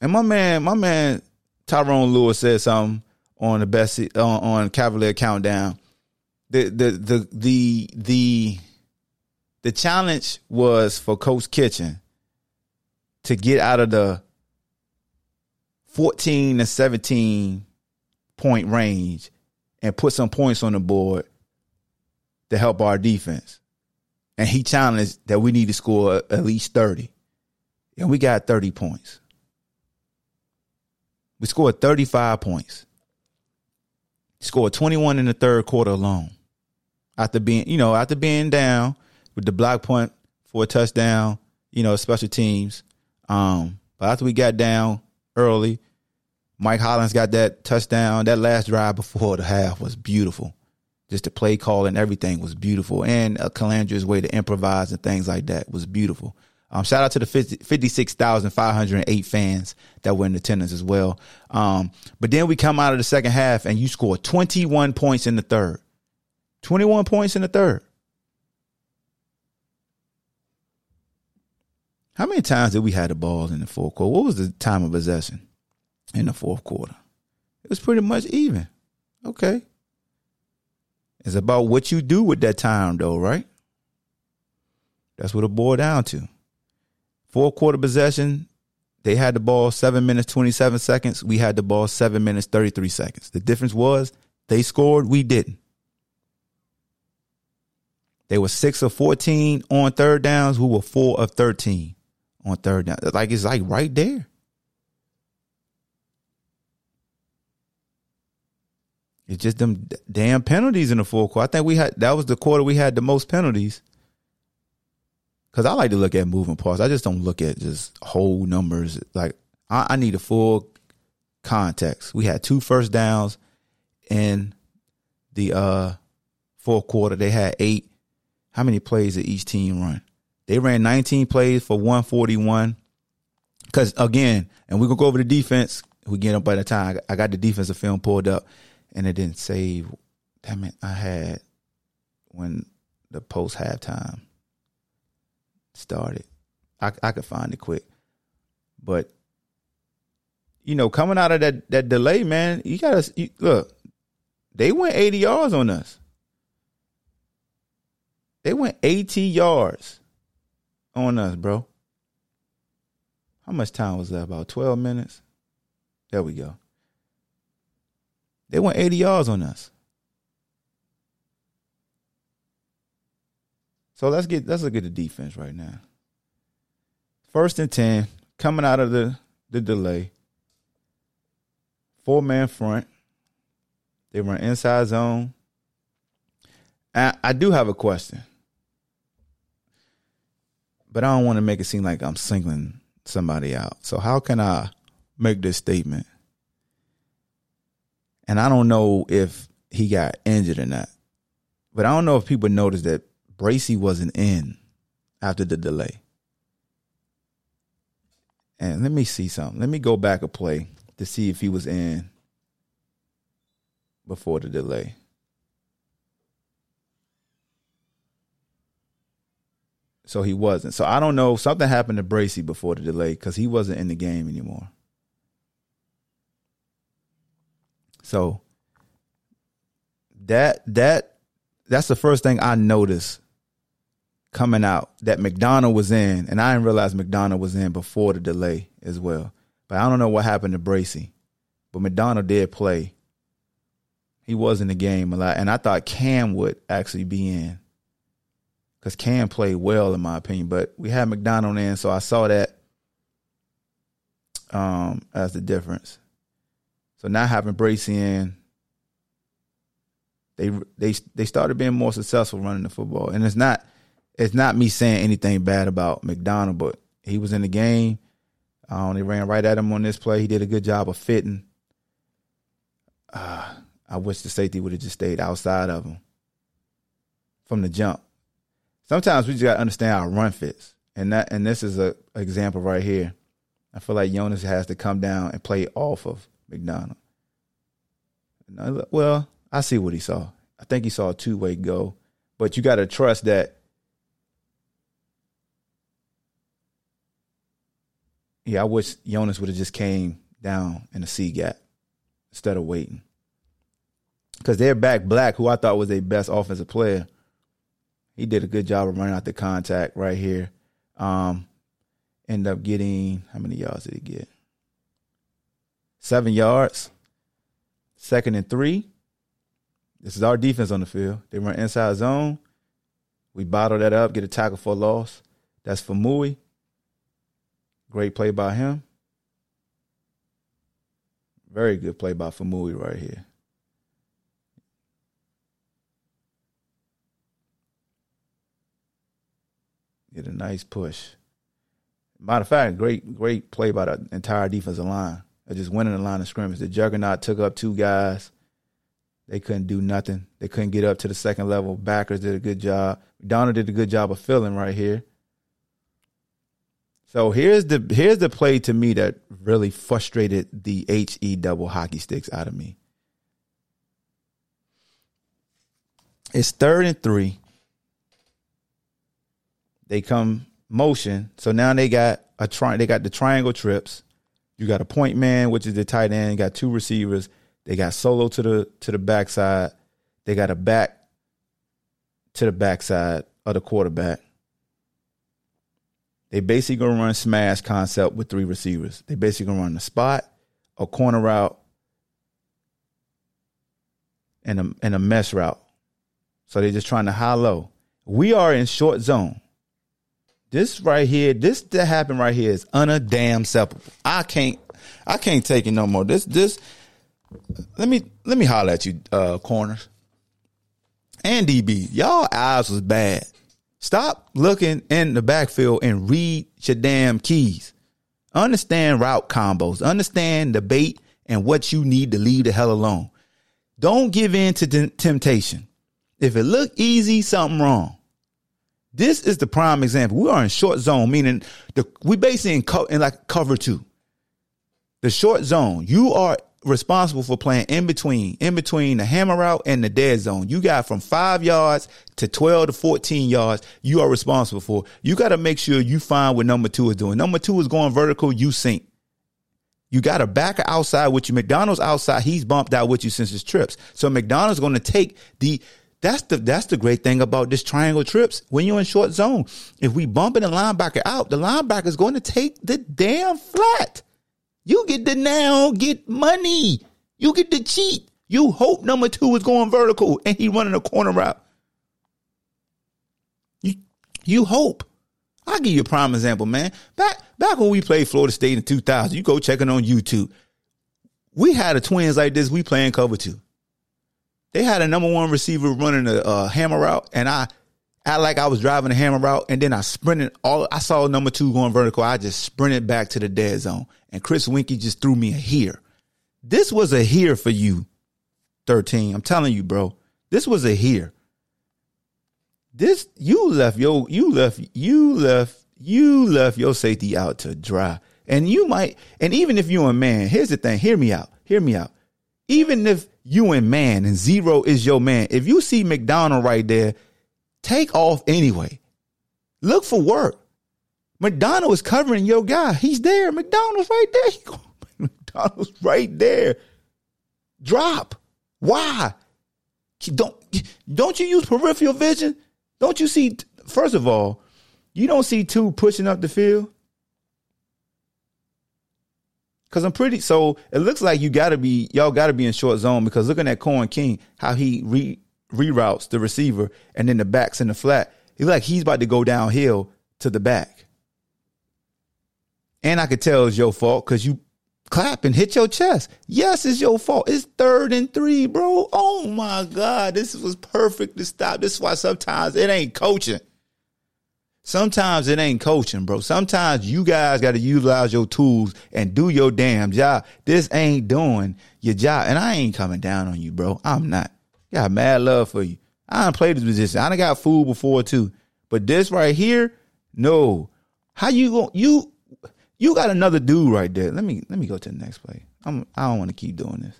and my man, my man Tyrone Lewis said something on the best on, on Cavalier Countdown. The the the the the the challenge was for Coach Kitchings to get out of the 14 to 17 point range and put some points on the board to help our defense. And he challenged that we need to score at least 30. And we got 30 points. We scored 35 points. Scored 21 in the third quarter alone. After being, you know, after being down with the block punt for a touchdown, you know, special teams. Um, but after we got down early, Mike Hollins got that touchdown. That last drive before the half was beautiful. Just the play call and everything was beautiful. And uh, Colandrea's way to improvise and things like that was beautiful. Um, shout out to the 50, 56,508 fans that were in attendance as well. Um, but then we come out of the second half and you score 21 points in the third. 21 points in the third. How many times did we have the ball in the fourth quarter? What was the time of possession in the fourth quarter? It was pretty much even. Okay. It's about what you do with that time, though, right? That's what it boiled down to. Four quarter possession, they had the ball seven minutes, 27 seconds. We had the ball seven minutes, 33 seconds. The difference was they scored, we didn't. They were six of 14 on third downs. We were four of 13 on third down. Like it's like right there. It's just them damn penalties in the fourth quarter. I think we had that was the quarter we had the most penalties. Cause I like to look at moving parts. I just don't look at just whole numbers. Like I, I need a full context. We had two first downs in the uh fourth quarter. They had eight. How many plays did each team run? They ran 19 plays for 141. Cause again, and we're gonna go over the defense. We get up by the time I got the defensive film pulled up, and it didn't save. Damn it! I had when the post halftime started. I I could find it quick, but you know, coming out of that that delay, man, you gotta you, look. They went 80 yards on us. They went 80 yards on us, bro. How much time was that? About 12 minutes? There we go. They went 80 yards on us. So let's get let's look at the defense right now. First and 10, coming out of the, the delay. Four man front. They run inside zone. I, I do have a question but I don't want to make it seem like I'm singling somebody out. So how can I make this statement? And I don't know if he got injured or not, but I don't know if people noticed that Bracy wasn't in after the delay. And let me see something. Let me go back a play to see if he was in before the delay. So he wasn't. So I don't know. Something happened to Bracy before the delay because he wasn't in the game anymore. So that that that's the first thing I noticed coming out that McDonald was in, and I didn't realize McDonald was in before the delay as well. But I don't know what happened to Bracy. But McDonald did play. He was in the game a lot, and I thought Cam would actually be in because Cam played well in my opinion. But we had McDonald in, so I saw that um, as the difference. So now having Bracy in, they they they started being more successful running the football, and it's not it's not me saying anything bad about McDonald, but he was in the game. Um, they ran right at him on this play. He did a good job of fitting. Uh, I wish the safety would have just stayed outside of him from the jump. Sometimes we just got to understand how run fits, and that and this is a example right here. I feel like Jonas has to come down and play off of McDonald. Well, I see what he saw. I think he saw a two way go, but you got to trust that yeah, I wish Jonas would have just came down in the C gap instead of waiting. Because they're back Black, who I thought was their best offensive player. He did a good job of running out the contact right here. Um, end up getting how many yards did he get? Seven yards. Second and three. This is our defense on the field. They run inside zone. We bottle that up, get a tackle for a loss. That's for Mui. Great play by him. Very good play by Faumui right here. Get a nice push. Matter of fact, great, great play by the entire defensive line. Just winning the line of scrimmage. The juggernaut took up two guys. They couldn't do nothing. They couldn't get up to the second level. Backers did a good job. Donald did a good job of filling right here. So here's the here's the play to me that really frustrated the he double hockey sticks out of me. It's third and three. They come motion, so now they got a tri- They got the triangle trips. You got a point man, which is the tight end. Got two receivers. They got solo to the to the backside. They got a back to the backside of the quarterback. They basically gonna run smash concept with three receivers. They basically gonna run the spot, a corner route, and a and a mesh route. So they're just trying to high low. We are in short zone. This right here, this that happened right here is damn acceptable. I can't I can't take it no more. This this let me let me holler at you, uh, corners. And DB. Y'all eyes was bad. Stop looking in the backfield and read your damn keys. Understand route combos. Understand the bait and what you need to leave the hell alone. Don't give in to t- temptation. If it look easy, something wrong. This is the prime example. We are in short zone, meaning the we basically in, co- in like cover two. The short zone. You are responsible for playing in between, in between the hammer route and the dead zone. You got from five yards to 12 to 14 yards. You are responsible for. You got to make sure you find what number two is doing. Number two is going vertical. You sink. You got a backer outside with you. McDonald's outside. He's bumped out with you since his trips. So McDonald's going to take the, that's the, that's the great thing about this triangle trips. When you're in short zone, if we bumping the linebacker out, the linebacker is going to take the damn flat. You get the now get money. You get the cheat. You hope number two is going vertical and he running a corner route. You you hope. I'll give you a prime example, man. Back back when we played Florida State in 2000, you go checking on YouTube. We had a twins like this. We playing cover two. They had a number one receiver running a, a hammer route, and I act like I was driving a hammer route, and then I sprinted all. I saw number two going vertical. I just sprinted back to the dead zone, and Chris Weinke just threw me a here. This was a here for you, thirteen. I'm telling you, bro. This was a here. This you left your you left you left you left your safety out to dry. And you might, and even if you're a man, here's the thing, hear me out, hear me out. Even if you and man and zero is your man, if you see McDonald right there, take off anyway. Look for work. McDonald is covering your guy. He's there. McDonald's right there. McDonald's right there. Drop. Why? Don't don't you use peripheral vision? Don't you see? First of all, you don't see two pushing up the field. Cause I'm pretty so it looks like you gotta be y'all gotta be in short zone because looking at Coen King, how he re reroutes the receiver and then the backs in the flat. He's like he's about to go downhill to the back. And I could tell it's your fault because you clap and hit your chest. Yes, it's your fault. It's third and three, bro. Oh my God. This was perfect to stop. This is why sometimes it ain't coaching. Sometimes it ain't coaching, bro. Sometimes you guys got to utilize your tools and do your damn job. This ain't doing your job. And I ain't coming down on you, bro. I'm not. Got mad love for you. I done played this position. I done got fooled before too. But this right here, no. How you going you you got another dude right there. Let me let me go to the next play. I'm I don't want to keep doing this.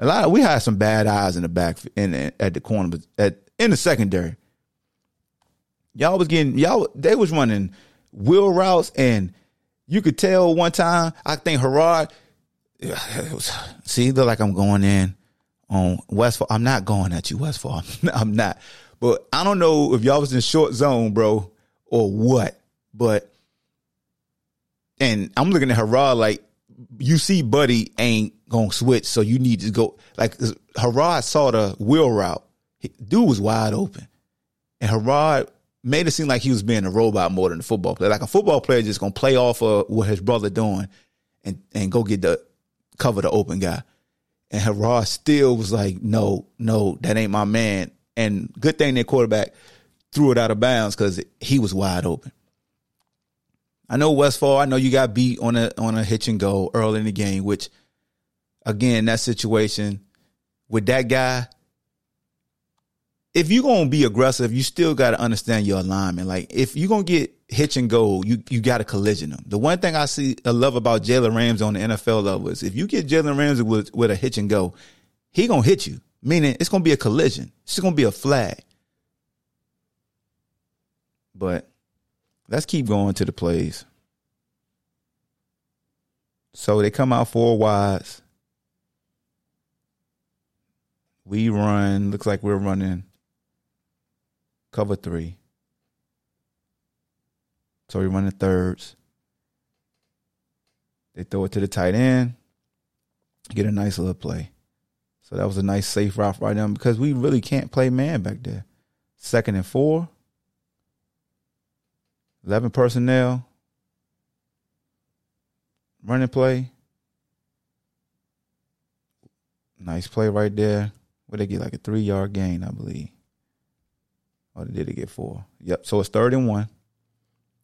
A lot of, we had some bad eyes in the back in, in at the corner, at in the secondary. Y'all was getting y'all they was running wheel routes and you could tell one time I think Herard was, see look like I'm going in on Westfall. I'm not going at you, Westfall. I'm not. But I don't know if y'all was in short zone, bro, or what. But and I'm looking at Herard like you see Buddy ain't gonna switch, so you need to go like Herard saw the wheel route. Dude was wide open. And Herard made it seem like he was being a robot more than a football player. Like a football player just gonna play off of what his brother doing and and go get the cover the open guy. And Herard still was like, no, no, that ain't my man. And good thing their quarterback threw it out of bounds because he was wide open. I know Westfall. I know you got beat on a on a hitch and go early in the game, which again, that situation with that guy, if you're gonna be aggressive, you still gotta understand your alignment. Like if you're gonna get hitch and go, you you gotta collision them. The one thing I see I love about Jalen Ramsey on the NFL level is if you get Jalen Ramsey with with a hitch and go, he gonna hit you. Meaning it's gonna be a collision. It's gonna be a flag. But let's keep going to the plays. So they come out four wides. We run, looks like we're running cover three. So we run the thirds. They throw it to the tight end, get a nice little play. So that was a nice safe route right now because we really can't play man back there. Second and four. 11 personnel. Running play. Nice play right there. Where they get like a three yard gain, I believe. Oh, or did it get four? Yep. So it's third and one.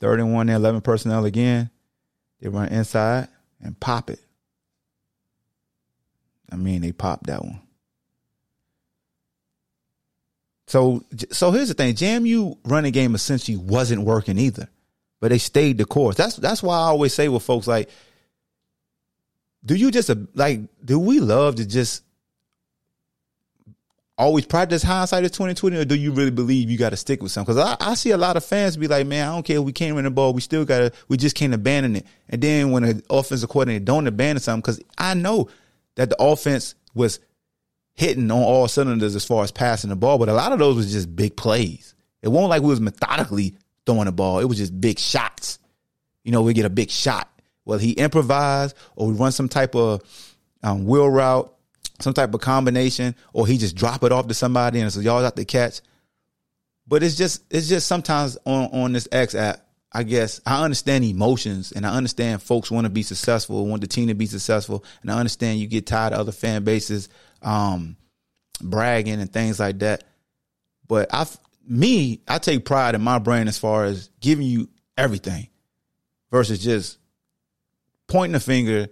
Third and one, 11 personnel again. They run inside and pop it. I mean, they popped that one. So, so here's the thing: JMU running game essentially wasn't working either, but they stayed the course. That's that's why I always say with folks like, do you just like do we love to just always practice hindsight is twenty twenty, or do you really believe you got to stick with something? Because I, I see a lot of fans be like, man, I don't care if we can't run the ball, we still got to, we just can't abandon it. And then when an offensive coordinator don't abandon something, because I know that the offense was hitting on all cylinders as far as passing the ball, but a lot of those was just big plays. It wasn't like we was methodically throwing the ball. It was just big shots. You know, we get a big shot. Well, he improvised or we run some type of um, wheel route some type of combination, or he just drop it off to somebody and so y'all got to catch. But it's just it's just sometimes on on this X app, I guess I understand emotions and I understand folks want to be successful, want the team to be successful, and I understand you get tired of other fan bases um, bragging and things like that. But I, me, I take pride in my brain as far as giving you everything versus just pointing a finger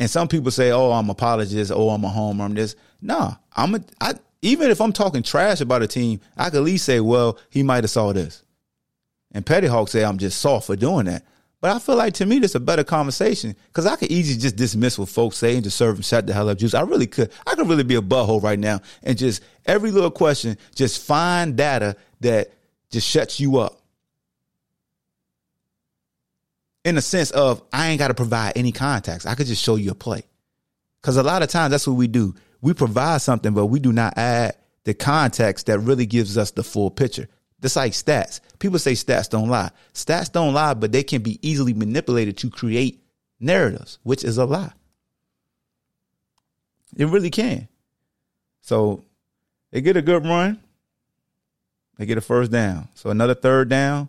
and some people say, "Oh, I'm apologist. Oh, I'm a homer. I'm this." Nah, I'm a. I even if I'm talking trash about a team, I could at least say, "Well, he might have saw this." And Petty Hawk say I'm just soft for doing that. But I feel like to me, this is a better conversation because I could easily just dismiss what folks say and just serve them shut the hell up juice. I really could. I could really be a butthole right now and just every little question, just find data that just shuts you up. In the sense of I ain't got to provide any context. I could just show you a play. Because a lot of times that's what we do. We provide something, but we do not add the context that really gives us the full picture. Just like stats. People say stats don't lie. Stats don't lie, but they can be easily manipulated to create narratives, which is a lie. It really can. So they get a good run. They get a first down. So another third down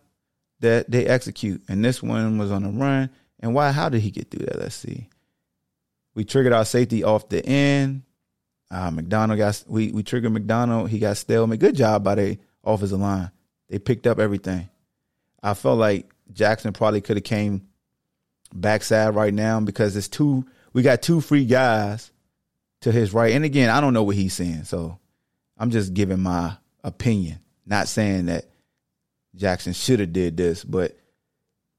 that they execute. And this one was on a run. And why? How did he get through that? Let's see. We triggered our safety off the end. Uh, McDonald got we we triggered McDonald. He got stalemate. Good job by the offensive line. They picked up everything. I felt like Jackson probably could have came backside right now because it's two. We got two free guys to his right, and again, I don't know what he's saying, so I'm just giving my opinion. Not saying that Jackson should have did this, but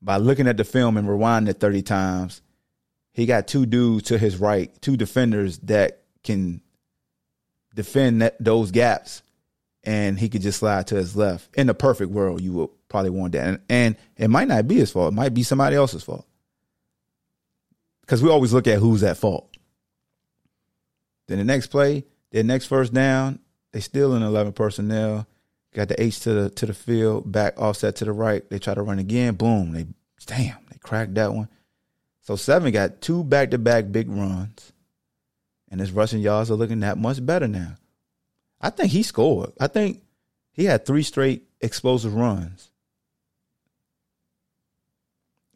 by looking at the film and rewinding it 30 times, he got two dudes to his right, two defenders that can defend that, those gaps and he could just slide to his left. In the perfect world, you would probably want that. And, and it might not be his fault. It might be somebody else's fault. Because we always look at who's at fault. Then the next play, their next first down, they still in 11 personnel. Got the H to the to the field, back offset to the right. They try to run again. Boom. They damn, they cracked that one. So seven got two back to back big runs. And his rushing yards are looking that much better now. I think he scored. I think he had three straight explosive runs.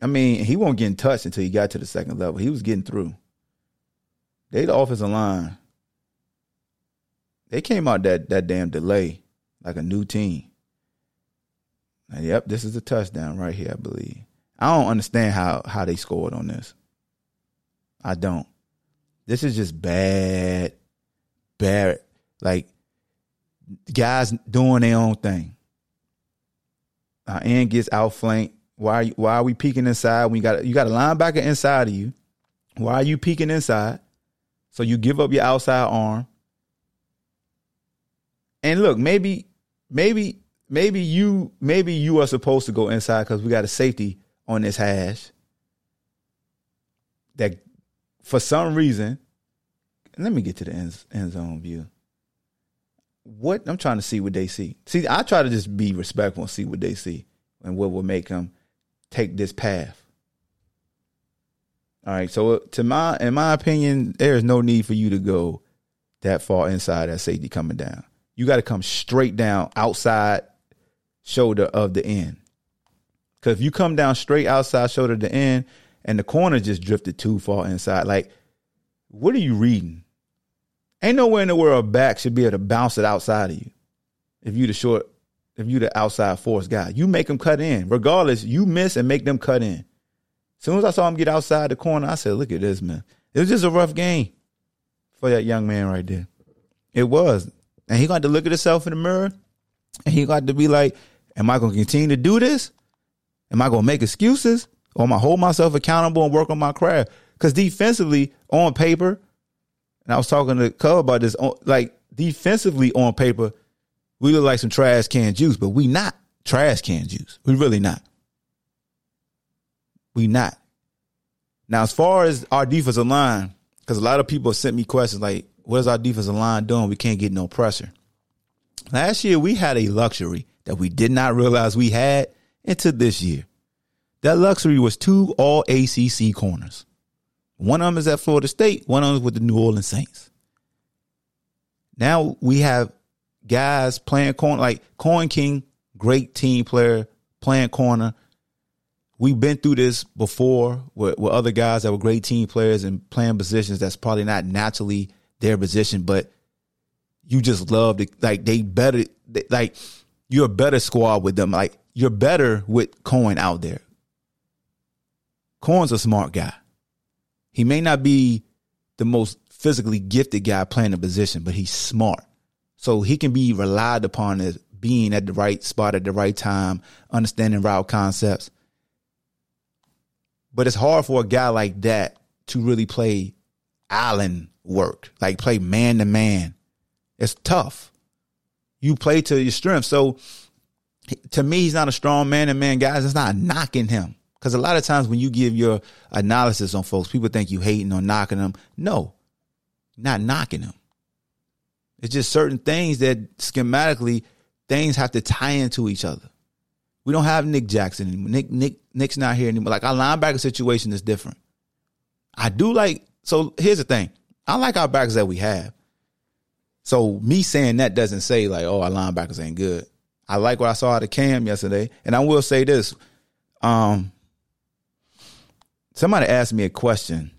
I mean, he won't get in touch until he got to the second level. He was getting through. They the offensive line. They came out that that damn delay like a new team. Yep, this is a touchdown right here, I believe. I don't understand how how they scored on this. I don't. This is just bad, bad. Like guys doing their own thing. Our end gets outflanked. Why are you, why are we peeking inside when you got you got a linebacker inside of you? Why are you peeking inside? So you give up your outside arm. And look, maybe maybe maybe you maybe you are supposed to go inside because we got a safety on this hash that for some reason. Let me get to the end, end zone view what I'm trying to see what they see. See, I try to just be respectful and see what they see and what will make them take this path. All right. So uh, to my in my opinion, there is no need for you to go that far inside that safety coming down. You got to come straight down outside shoulder of the end. Cause if you come down straight outside shoulder of the end and the corner just drifted too far inside, like what are you reading? Ain't nowhere in the world back should be able to bounce it outside of you. If you the short, if you the outside force guy, you make them cut in. Regardless, you miss and make them cut in. As soon as I saw him get outside the corner, I said, "Look at this man. It was just a rough game for that young man right there. It was, and he got to look at himself in the mirror, and he got to be like, "Am I going to continue to do this? Am I going to make excuses, or am I hold myself accountable and work on my craft?" Because defensively, on paper, and I was talking to Cub about this. Like defensively on paper, we look like some trash can juice, but we not trash can juice. We really not. We not. Now, as far as our defensive line, because a lot of people sent me questions like, "What is our defensive line doing? We can't get no pressure." Last year, we had a luxury that we did not realize we had into this year. That luxury was two All ACC corners. One of them is at Florida State. One of them is with the New Orleans Saints. Now we have guys playing corner, like Coen King, great team player, playing corner. We've been through this before with, with other guys that were great team players and playing positions that's probably not naturally their position, but you just love to like they better they, like you're a better squad with them. Like you're better with Coen out there. Coen's a smart guy. He may not be the most physically gifted guy playing the position, but he's smart. So he can be relied upon as being at the right spot at the right time, understanding route concepts. But it's hard for a guy like that to really play island work, like play man to man. It's tough. You play to your strength. So to me, he's not a strong man to man, guys. It's not knocking him. Because a lot of times when you give your analysis on folks, people think you hating or knocking them. No, not knocking them. It's just certain things that schematically things have to tie into each other. We don't have Nick Jackson anymore. Nick Nick Nick's not here anymore. Like our linebacker situation is different. I do like so here's the thing. I like our backers that we have. So me saying that doesn't say like, oh, our linebackers ain't good. I like what I saw out of Cam yesterday. And I will say this. Um somebody asked me a question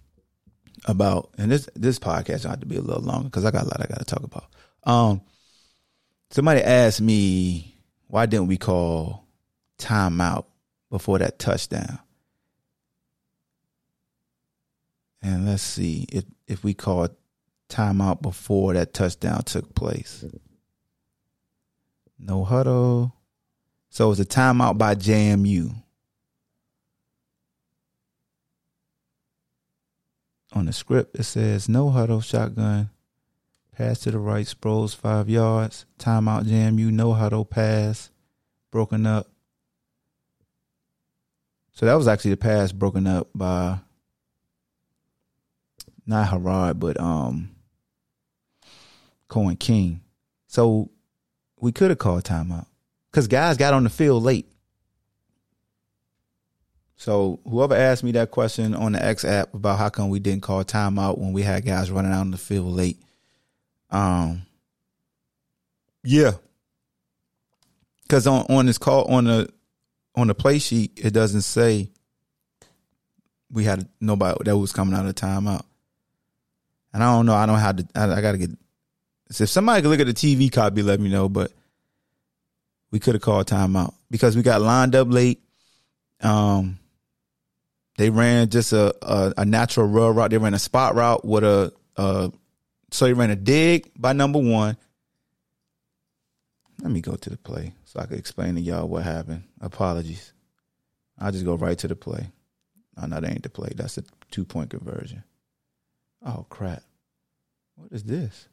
about and this this podcast will have to be a little longer because I got a lot I gotta talk about. Um somebody asked me why didn't we call timeout before that touchdown? And let's see if if we called timeout before that touchdown took place. No huddle. So it's a timeout by JMU. On the script, it says no huddle, shotgun, pass to the right, Sproles five yards, timeout JMU, no huddle, pass, broken up. So that was actually the pass broken up by not Harrod, but um Coen King. So we could have called timeout because guys got on the field late. So whoever asked me that question on the X app about how come we didn't call timeout when we had guys running out on the field late, um, yeah, because on on this call on the on the play sheet it doesn't say we had nobody that was coming out of timeout, and I don't know. I don't have to. I, I got to get so if somebody could look at the TV copy, let me know. But we could have called timeout because we got lined up late. Um, they ran just a, a, a natural run route. They ran a spot route with a, so they ran a dig by number one. Let me go to the play so I can explain to y'all what happened. Apologies. I'll just go right to the play. Oh, no, that ain't the play. That's a two point conversion. Oh, crap. What is this?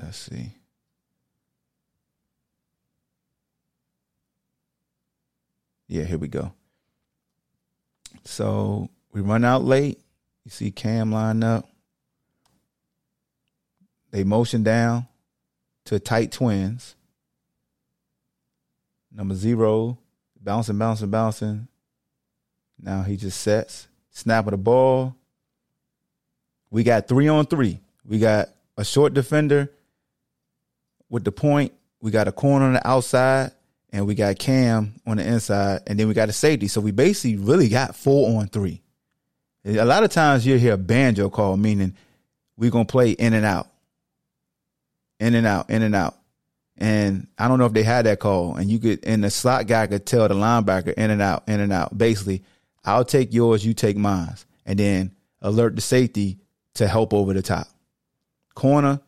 Let's see. Yeah, here we go. So we run out late. You see Cam line up. They motion down to tight twins. Number zero, bouncing, bouncing, bouncing. Now he just sets, snap of the ball. We got three on three. We got a short defender with the point. We got a corner on the outside, and we got Cam on the inside, and then we got a safety. So we basically really got four on three. A lot of times you hear a banjo call, meaning we're gonna play in and out, in and out, in and out. And I don't know if they had that call, and you could, and the slot guy could tell the linebacker in and out, in and out. Basically, I'll take yours, you take mine, and then alert the safety to help over the top. Corner,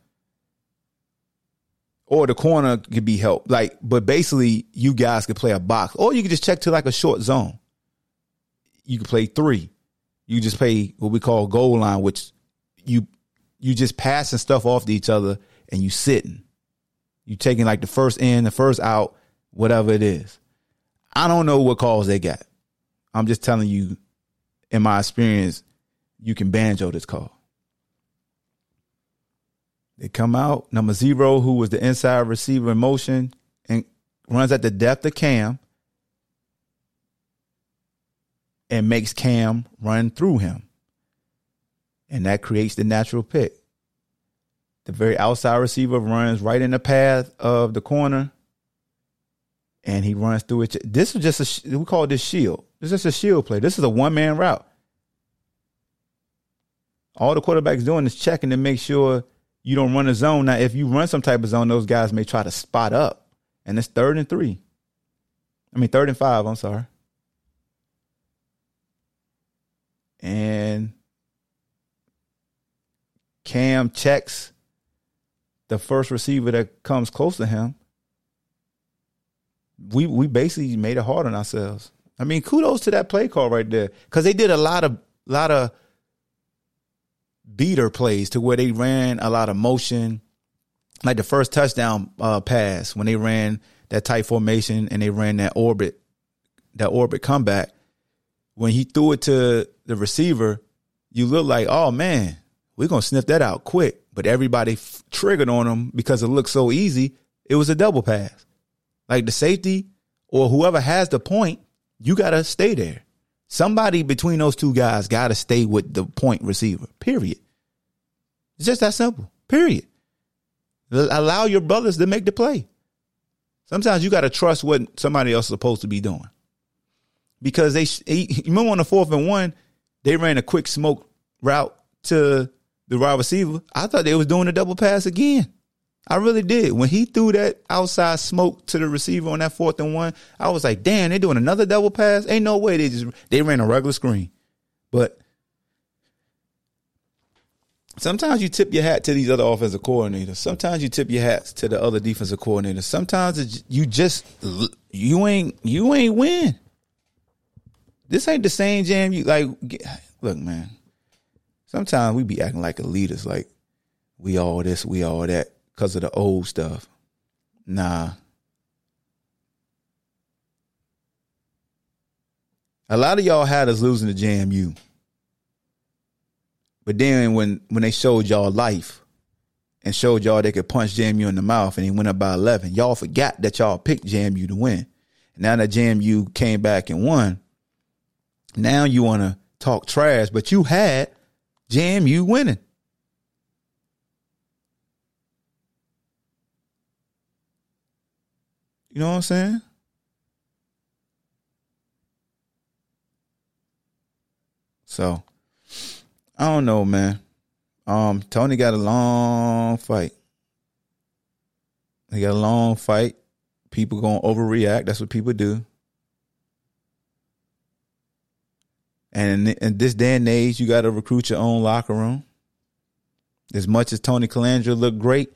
or the corner could be helped. Like, but basically, you guys could play a box, or you could just check to like a short zone. You could play three. You just play what we call goal line, which you you just passing stuff off to each other and you sitting. You taking like the first in, the first out, whatever it is. I don't know what calls they got. I'm just telling you, in my experience, you can banjo this call. They come out. Number zero, who was the inside receiver in motion and runs at the depth of Cam and makes Cam run through him. And that creates the natural pick. The very outside receiver runs right in the path of the corner and he runs through it. This is just a, we call this shield. This is a shield play. This is a one man route. All the quarterback's doing is checking to make sure you don't run a zone. Now, if you run some type of zone, those guys may try to spot up, and it's third and three. I mean, third and five. I'm sorry. And Cam checks the first receiver that comes close to him, we we basically made it hard on ourselves. I mean, kudos to that play call right there because they did a lot of lot of beater plays to where they ran a lot of motion, like the first touchdown uh, pass when they ran that tight formation and they ran that orbit, that orbit comeback. When he threw it to the receiver, you look like, oh man, we're gonna sniff that out quick. But everybody f- triggered on him because it looked so easy. It was a double pass. Like the safety or whoever has the point, you gotta stay there. Somebody between those two guys gotta stay with the point receiver. Period. It's just that simple. Period. Allow your brothers to make the play. Sometimes you got to trust what somebody else is supposed to be doing. Because they, you remember on the fourth and one, they ran a quick smoke route to the wide receiver. I thought they was doing a double pass again. I really did. When he threw that outside smoke to the receiver on that fourth and one, I was like, damn, they're doing another double pass. Ain't no way they just they ran a regular screen. But Sometimes you tip your hat to these other offensive coordinators. Sometimes you tip your hats to the other defensive coordinators. Sometimes you just you ain't you ain't win. This ain't the same jam. You like look, man. Sometimes we be acting like elitists, like we all this, we all that, because of the old stuff. Nah. A lot of y'all had us losing to JMU. But then when when they showed y'all life and showed y'all they could punch JMU in the mouth and he went up by eleven, y'all forgot that y'all picked JMU to win. Now that JMU came back and won, now you want to talk trash, but you had JMU winning. You know what I'm saying? So I don't know, man. Um, Tony got a long fight. He got a long fight. People gonna overreact. That's what people do. And in, this day and age, you got to recruit your own locker room. As much as Tony Colandrea looked great,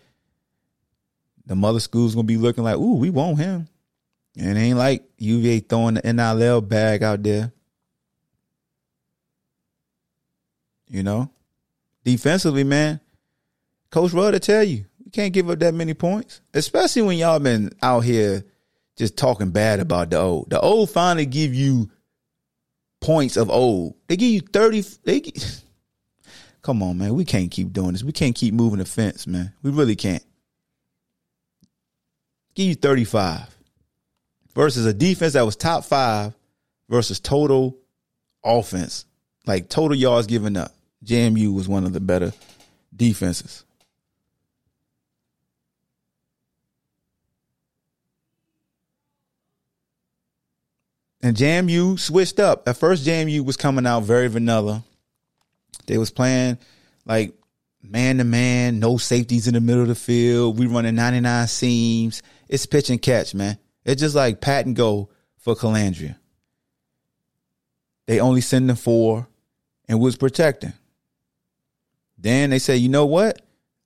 the mother school's gonna be looking like, "Ooh, we want him." And it ain't like UVA throwing the NIL bag out there. You know, defensively, man, Coach Rudd will tell you you can't give up that many points, especially when y'all been out here just talking bad about the old. The old finally give you points of old. They give you thirty. They give, come on, man. We can't keep doing this. We can't keep moving the fence, man. We really can't. Give you thirty five versus a defense that was top five versus total offense, like total yards given up. JMU was one of the better defenses. And JMU switched up. At first, JMU was coming out very vanilla. They was playing like man to man, no safeties in the middle of the field. We running 99 seams. It's pitch and catch, man. It's just like pat and go for Colandrea. They only sending four and was protecting. Then they say, you know what?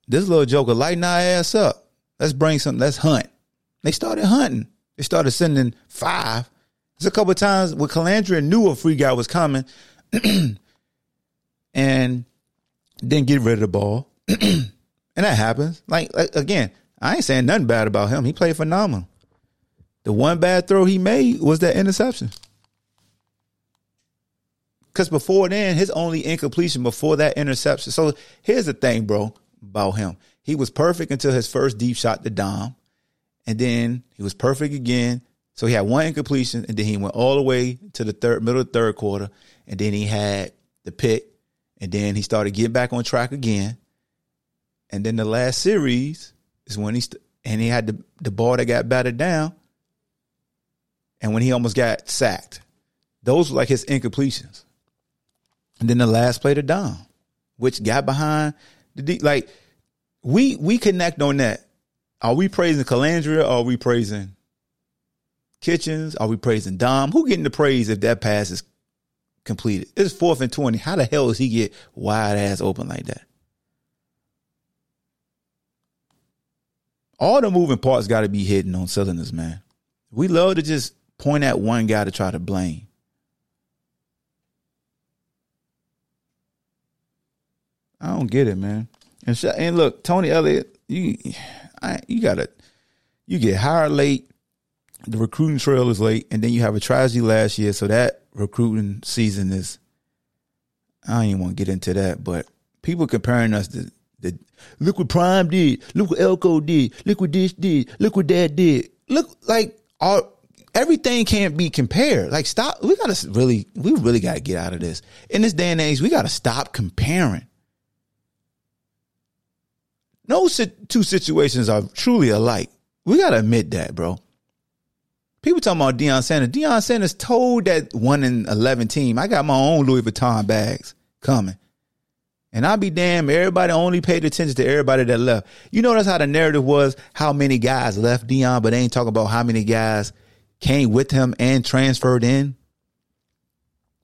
This little joker lighting our ass up. Let's bring something. Let's hunt. They started hunting. They started sending five. There's a couple of times where Colandrea knew a free guy was coming and didn't get rid of the ball. and that happens. Like, like, again, I ain't saying nothing bad about him. He played phenomenal. The one bad throw he made was that interception. Because before then, his only incompletion before that interception. So here's the thing, bro, about him. He was perfect until his first deep shot to Dom. And then he was perfect again. So he had one incompletion, and then he went all the way to the third middle of the third quarter, and then he had the pick, and then he started getting back on track again. And then the last series is when he st- and he had the the ball that got batted down, and when he almost got sacked. Those were like his incompletions. And then the last play to Dom, which got behind the deep. Like we we connect on that. Are we praising Colandrea or are we praising Kitchings? Are we praising Dom? Who getting the praise if that pass is completed? It's fourth and twenty. How the hell does he get wide ass open like that? All the moving parts got to be hidden on cylinders, man. We love to just point at one guy to try to blame. I don't get it, man. And sh- and look, Tony Elliott, you I, you gotta you get hired late. The recruiting trail is late, and then you have a tragedy last year, so that recruiting season is. I don't even want to get into that, but people comparing us to the look what Prime did, look what Elko did, look what this did, look what that did. Look like our everything can't be compared. Like stop, we gotta really, we really gotta get out of this. In this day and age, we gotta stop comparing. No two situations are truly alike. We gotta admit that, bro. People talking about Deion Sanders. Deion Sanders told that one in eleven team, I got my own Louis Vuitton bags coming. And I'll be damned, everybody only paid attention to everybody that left. You notice how the narrative was how many guys left Deion, but they ain't talking about how many guys came with him and transferred in.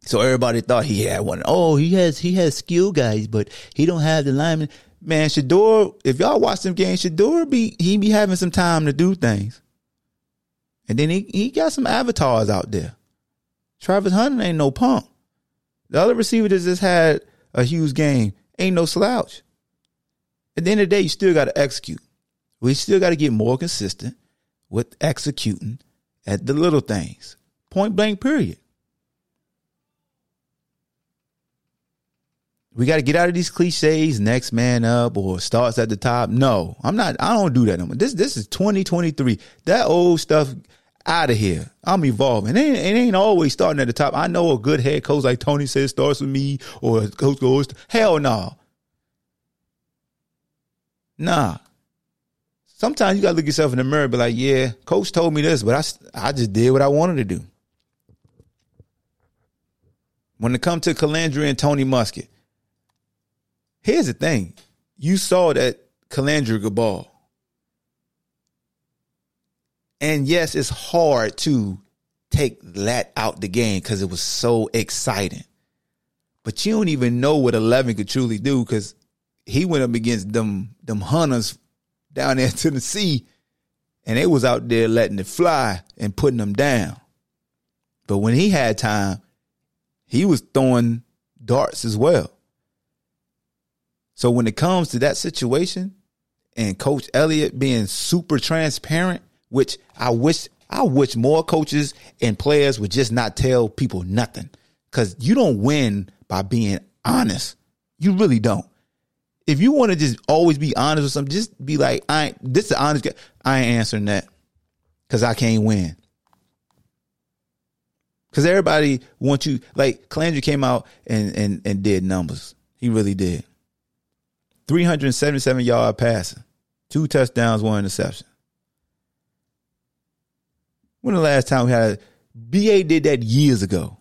So everybody thought he had one. Oh, he has he has skill guys, but he don't have the lineman. Man, Shedeur, if y'all watch them games, Shedeur be he be having some time to do things. And then he, he got some avatars out there. Travis Hunter ain't no punk. The other receiver that just had a huge game ain't no slouch. At the end of the day, you still got to execute. We still got to get more consistent with executing at the little things. Point blank, period. We got to get out of these cliches, next man up or starts at the top. No, I'm not, I don't do that no more. This, this is 2023. That old stuff out of here. I'm evolving. It ain't, it ain't always starting at the top. I know a good head coach like Tony says starts with me or coach goes, hell no. Nah. Sometimes you got to look yourself in the mirror and be like, yeah, coach told me this, but I, I just did what I wanted to do. When it comes to Colandrea and Tony Muskett, here's the thing. You saw that Colandrea could ball. And yes, it's hard to take that out the game because it was so exciting. But you don't even know what 11 could truly do because he went up against them them hunters down there in Tennessee, and they was out there letting it fly and putting them down. But when he had time, he was throwing darts as well. So when it comes to that situation, and Coach Elliott being super transparent, which I wish I wish more coaches and players would just not tell people nothing. Cause you don't win by being honest. You really don't. If you want to just always be honest with something, just be like, I ain't this is honest guy. I ain't answering that. Cause I can't win. Cause everybody wants you like Colandrea came out and and and did numbers. He really did. 377 yard passing, two touchdowns, one interception. When the last time we had BA did that years ago?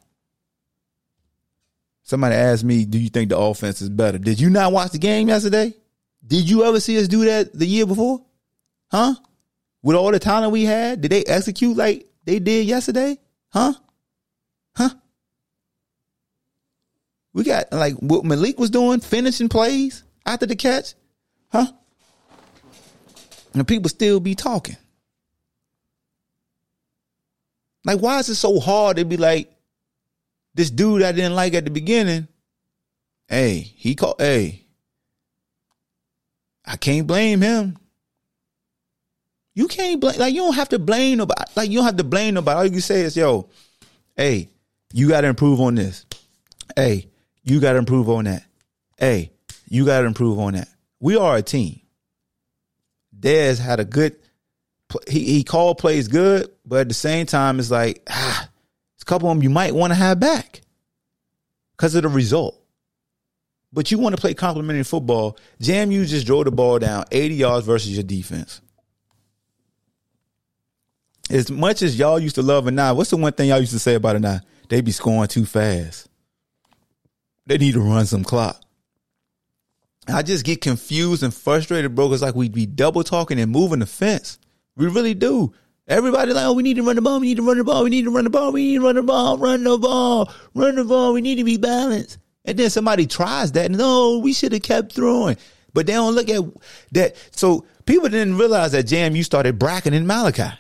Somebody asked me, "Do you think the offense is better?" Did you not watch the game yesterday? Did you ever see us do that the year before? Huh? With all the talent we had, did they execute like they did yesterday? Huh? Huh? We got like what Malik was doing, finishing plays after the catch, huh? And people still be talking. Like, why is it so hard to be like, this dude I didn't like at the beginning? Hey, he called, hey, I can't blame him. You can't blame, like, you don't have to blame nobody. Like, you don't have to blame nobody. All you can say is, yo, hey, you got to improve on this. Hey, you got to improve on that. Hey, you got to improve on that. We are a team. Des had a good, he, he called plays good, but at the same time, it's like, ah, it's a couple of them you might want to have back because of the result. But you want to play complementary football. JMU just drove the ball down 80 yards versus your defense. As much as y'all used to love Anae, what's the one thing y'all used to say about Anae? They be scoring too fast. They need to run some clock. I just get confused and frustrated, bro. It's like we be double talking and moving the fence. We really do. Everybody like, oh, we need to run the ball. We need to run the ball. We need to run the ball. We need to run the ball. Run the ball. Run the ball. We need to be balanced. And then somebody tries that. No, oh, we should have kept throwing. But they don't look at that. So people didn't realize that JMU started bracketing Malachi.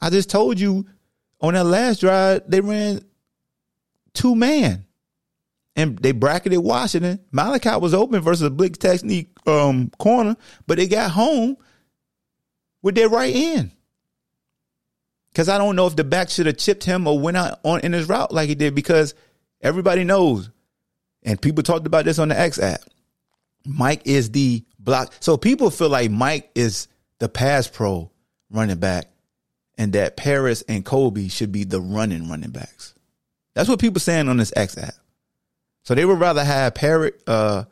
I just told you on that last drive, they ran two man and they bracketed Washington. Malachi was open versus a blitz technique um, corner, but they got home with their right end. Because I don't know if the back should have chipped him or went out on in his route like he did. Because everybody knows, and people talked about this on the X app. Mike is the block. So people feel like Mike is the pass pro running back, and that Perris and Kobe should be the running running backs. That's what people saying on this X app. So they would rather have Perris, uh,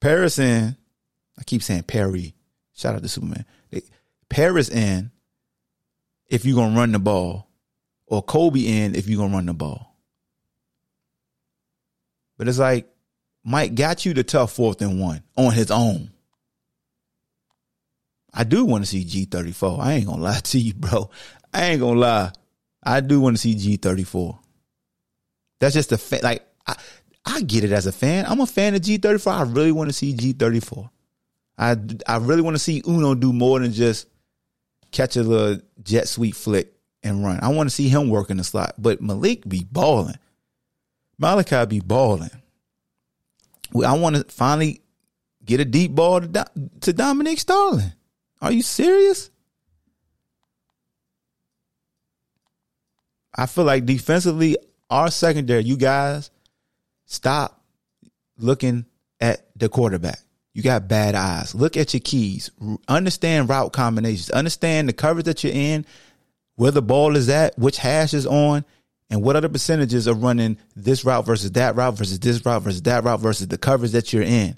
Perris and I keep saying Perry. Shout out to Superman. They, Perris in if you're gonna run the ball, or Kobe in if you're gonna run the ball. But it's like Mike got you the tough fourth and one on his own. I do want to see G34. I ain't gonna lie to you, bro. I ain't gonna lie. I do want to see G34. That's just a fa- like I, I get it as a fan. I'm a fan of G34. I really want to see G34. I I really want to see Uno do more than just catch a little jet sweep flick and run. I want to see him work in the slot. But Malik be balling. Malachi be balling. I want to finally get a deep ball to, to Dominic Starling. Are you serious? I feel like defensively, our secondary, you guys, stop looking at the quarterback. You got bad eyes. Look at your keys. Understand route combinations. Understand the coverage that you're in, where the ball is at, which hash is on, and what other percentages are running this route versus that route versus this route versus that route versus the coverage that you're in.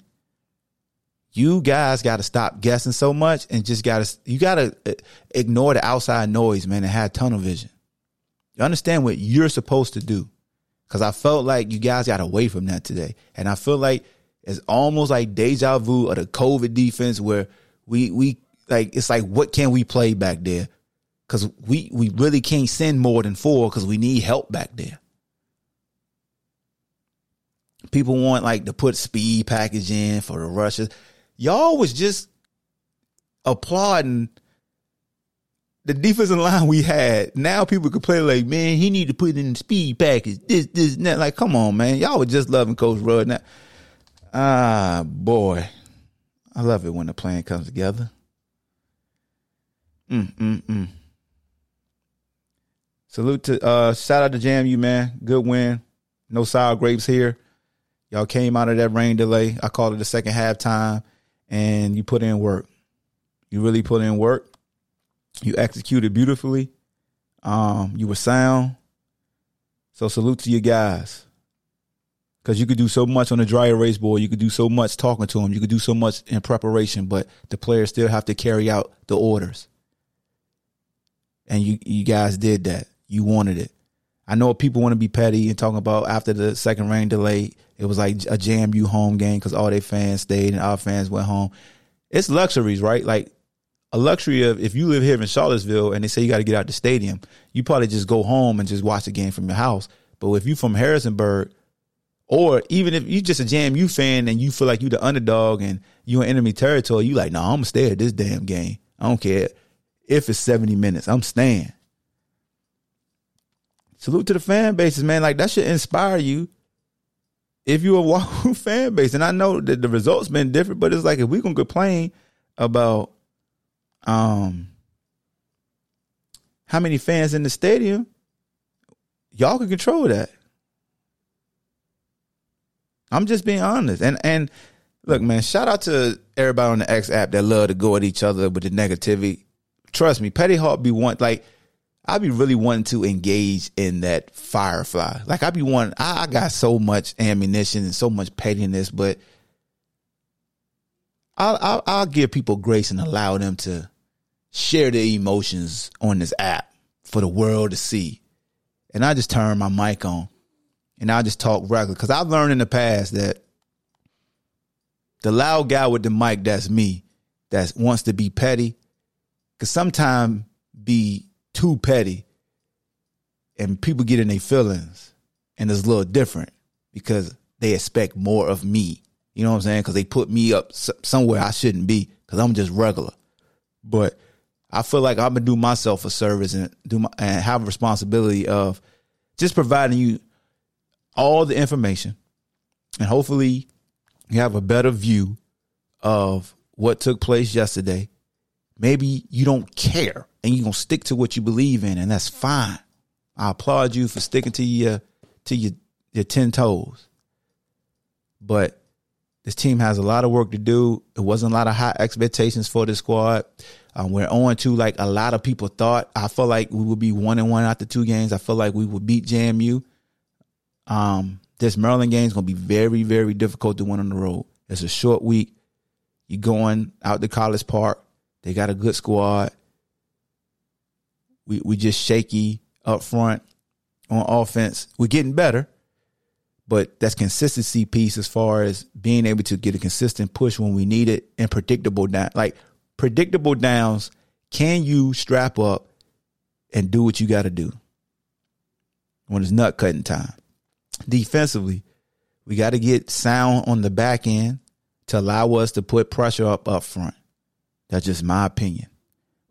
You guys got to stop guessing so much and just got to, you got to uh, ignore the outside noise, man, and have tunnel vision. You understand what you're supposed to do. Cause I felt like you guys got away from that today. And I feel like it's almost like deja vu of the COVID defense where we we like it's like what can we play back there? Cause we we really can't send more than four because we need help back there. People want like to put speed package in for the rushes. Y'all was just applauding the defensive line we had. Now people could play like, man, he need to put in the speed package. This, this, and that. Like, come on, man. Y'all were just loving Coach Rudd. Now, Ah, boy. I love it when the plan comes together. Mm, mm, mm. Salute to, uh, shout out to JMU, man. Good win. No sour grapes here. Y'all came out of that rain delay. I called it the second halftime, and you put in work. You really put in work. You executed beautifully. Um, you were sound. So salute to you guys because you could do so much on the dry erase board. You could do so much talking to them. You could do so much in preparation, but the players still have to carry out the orders. And you, you guys did that. You wanted it. I know people want to be petty and talking about after the second rain delay, it was like a JMU home game because all their fans stayed and our fans went home. It's luxuries, right? Like a luxury of if you live here in Charlottesville and they say you got to get out the stadium, you probably just go home and just watch the game from your house. But if you're from Harrisonburg or even if you're just a JMU fan and you feel like you're the underdog and you in enemy territory, you like, no, nah, I'm gonna stay at this damn game. I don't care if it's 70 minutes. I'm staying. Salute to the fan bases, man. Like that should inspire you if you're a Wahoo fan base. And I know that the results been different, but it's like if we gonna complain about um how many fans in the stadium, y'all can control that. I'm just being honest. And and look, man, shout out to everybody on the X app that love to go at each other with the negativity. Trust me, Petty Hawk be want like I be really wanting to engage in that firefly. Like I be wanting, I, got so much ammunition and so much pettiness, but I'll, I'll, I'll give people grace and allow them to share their emotions on this app for the world to see. And I just turn my mic on and I'll just talk regular. Because I've learned in the past that the loud guy with the mic, that's me, that wants to be petty, because sometimes be too petty and people get in their feelings and it's a little different. because they expect more of me. You know what I'm saying? Because they put me up somewhere I shouldn't be because I'm just regular. But I feel like I'm gonna do myself a service and do my, and have a responsibility of just providing you all the information, and hopefully you have a better view of what took place yesterday. Maybe you don't care and you're gonna stick to what you believe in, and that's fine. I applaud you for sticking to your to your your ten toes. But this team has a lot of work to do. It wasn't a lot of high expectations for this squad. Um, we're on to like a lot of people thought. I feel like we would be one and one after two games. I feel like we would beat JMU. Um, this Maryland game is going to be very, very difficult to win on the road. It's a short week. You're going out to College Park. They got a good squad. We we just shaky up front on offense. We're getting better, but that's consistency piece as far as being able to get a consistent push when we need it and predictable down like predictable downs. Can you strap up and do what you got to do when it's nut cutting time? Defensively, we got to get sound on the back end to allow us to put pressure up up front. That's just my opinion.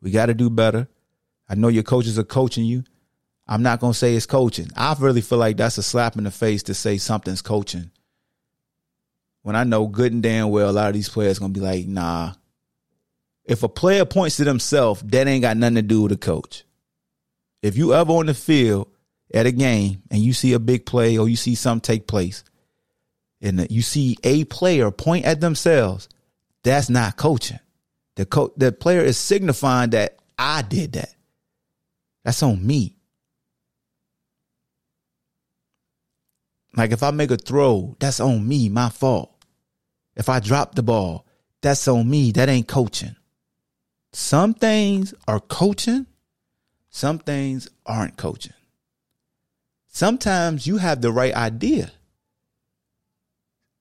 We got to do better. I know your coaches are coaching you. I'm not going to say it's coaching. I really feel like that's a slap in the face to say something's coaching. When I know good and damn well a lot of these players going to be like, nah. If a player points to themselves, that ain't got nothing to do with the coach. If you ever on the field at a game and you see a big play or you see something take place and you see a player point at themselves, that's not coaching. The co- the player is signifying that I did that. That's on me. Like if I make a throw, that's on me, my fault. If I drop the ball, that's on me. That ain't coaching. Some things are coaching, some things aren't coaching. Sometimes you have the right idea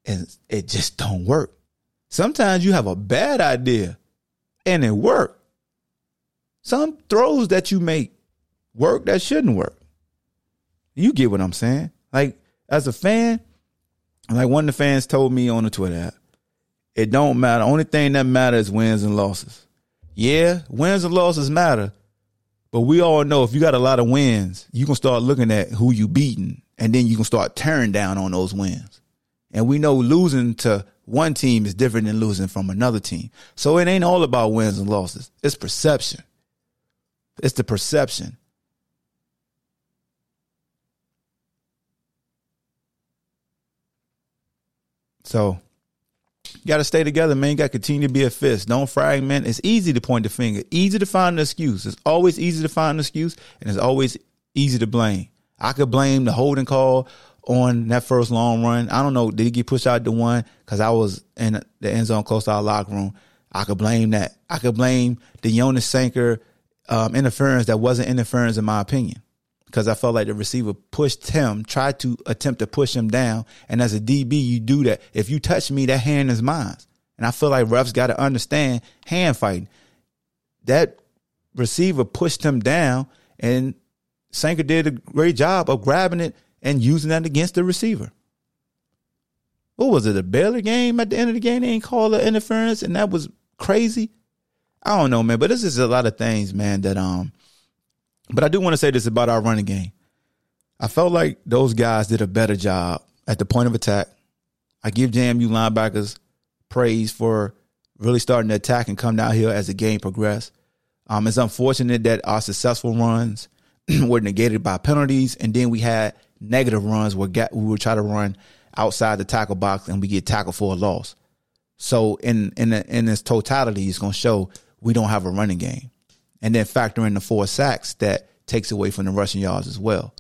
and it just don't work. Sometimes you have a bad idea and it work. Some throws that you make work that shouldn't work. You get what I'm saying? Like as a fan, like one of the fans told me on the Twitter app, it don't matter. Only thing that matters is wins and losses. Yeah, wins and losses matter, but we all know if you got a lot of wins, you can start looking at who you beating, and then you can start tearing down on those wins. And we know losing to one team is different than losing from another team. So it ain't all about wins and losses. It's perception. It's the perception. So got to stay together, man. You got to continue to be a fist. Don't fragment. It's easy to point the finger. Easy to find an excuse. It's always easy to find an excuse, and it's always easy to blame. I could blame the holding call on that first long run. I don't know. Did he get pushed out to one? Because I was in the end zone close to our locker room. I could blame that. I could blame the Jonas Sanker um, interference that wasn't interference in my opinion. Because I felt like the receiver pushed him, tried to attempt to push him down. And as a DB, you do that. If you touch me, that hand is mine. And I feel like refs got to understand hand fighting. That receiver pushed him down, and Sanker did a great job of grabbing it and using that against the receiver. What was it? A Baylor game at the end of the game? They ain't call the interference, and that was crazy. I don't know, man. But this is a lot of things, man. That um, but I do want to say this about our running game. I felt like those guys did a better job at the point of attack. I give JMU linebackers praise for really starting to attack and come down here as the game progressed. Um, it's unfortunate that our successful runs were negated by penalties, and then we had negative runs where we would try to run outside the tackle box and we get tackled for a loss. So in in in its totality, it's going to show we don't have a running game, and then factor in the four sacks that takes away from the rushing yards as well.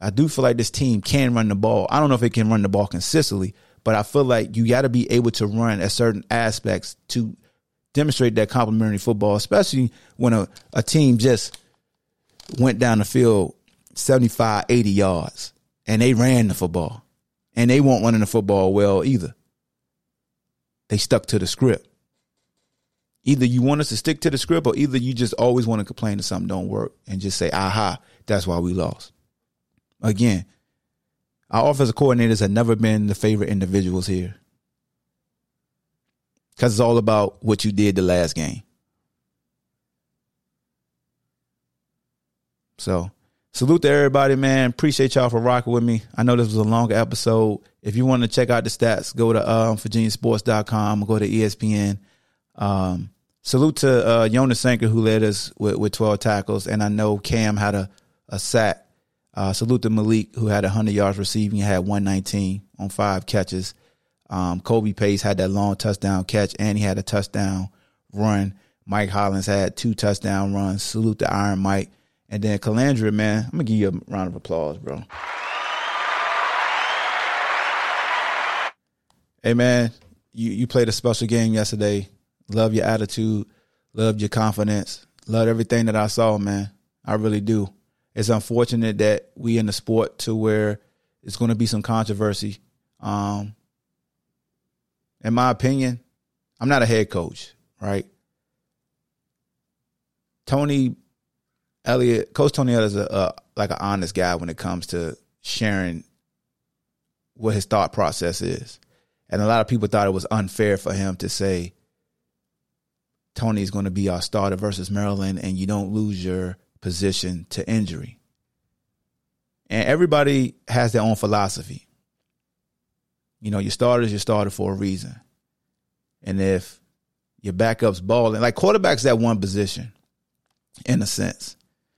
I do feel like this team can run the ball. I don't know if it can run the ball consistently, but I feel like you got to be able to run at certain aspects to demonstrate that complementary football, especially when a, a team just went down the field 75, 80 yards and they ran the football and they weren't running the football well either. They stuck to the script. Either you want us to stick to the script or either you just always want to complain that something don't work and just say, aha, that's why we lost. Again, Our offensive coordinators have never been the favorite individuals here. Because it's all about what you did the last game. So, salute to everybody, man. Appreciate y'all for rocking with me. I know this was a longer episode. If you want to check out the stats, go to um, VirginiaSports.com or go to ESPN. Um, salute to uh, Jonas Sanker, who led us with, with 12 tackles. And I know Cam had a, a sack. Uh, salute to Malik, who had 100 yards receiving, had 119 on five catches. Um, Kobe Pace had that long touchdown catch, and he had a touchdown run. Mike Hollins had two touchdown runs. Salute to Iron Mike. And then Colandrea, man, I'm to give you a round of applause, bro. Hey, man, you, you played a special game yesterday. Love your attitude. Love your confidence. Love everything that I saw, man. I really do. It's unfortunate that we in the sport to where it's going to be some controversy. Um, in my opinion, I'm not a head coach, right? Tony Elliott, Coach Tony Elliott is a, a like an honest guy when it comes to sharing what his thought process is. And a lot of people thought it was unfair for him to say Tony's going to be our starter versus Maryland and you don't lose your position to injury. And everybody has their own philosophy. You know, your starters, your starter for a reason. And if your backup's balling, like quarterback's that one position, in a sense.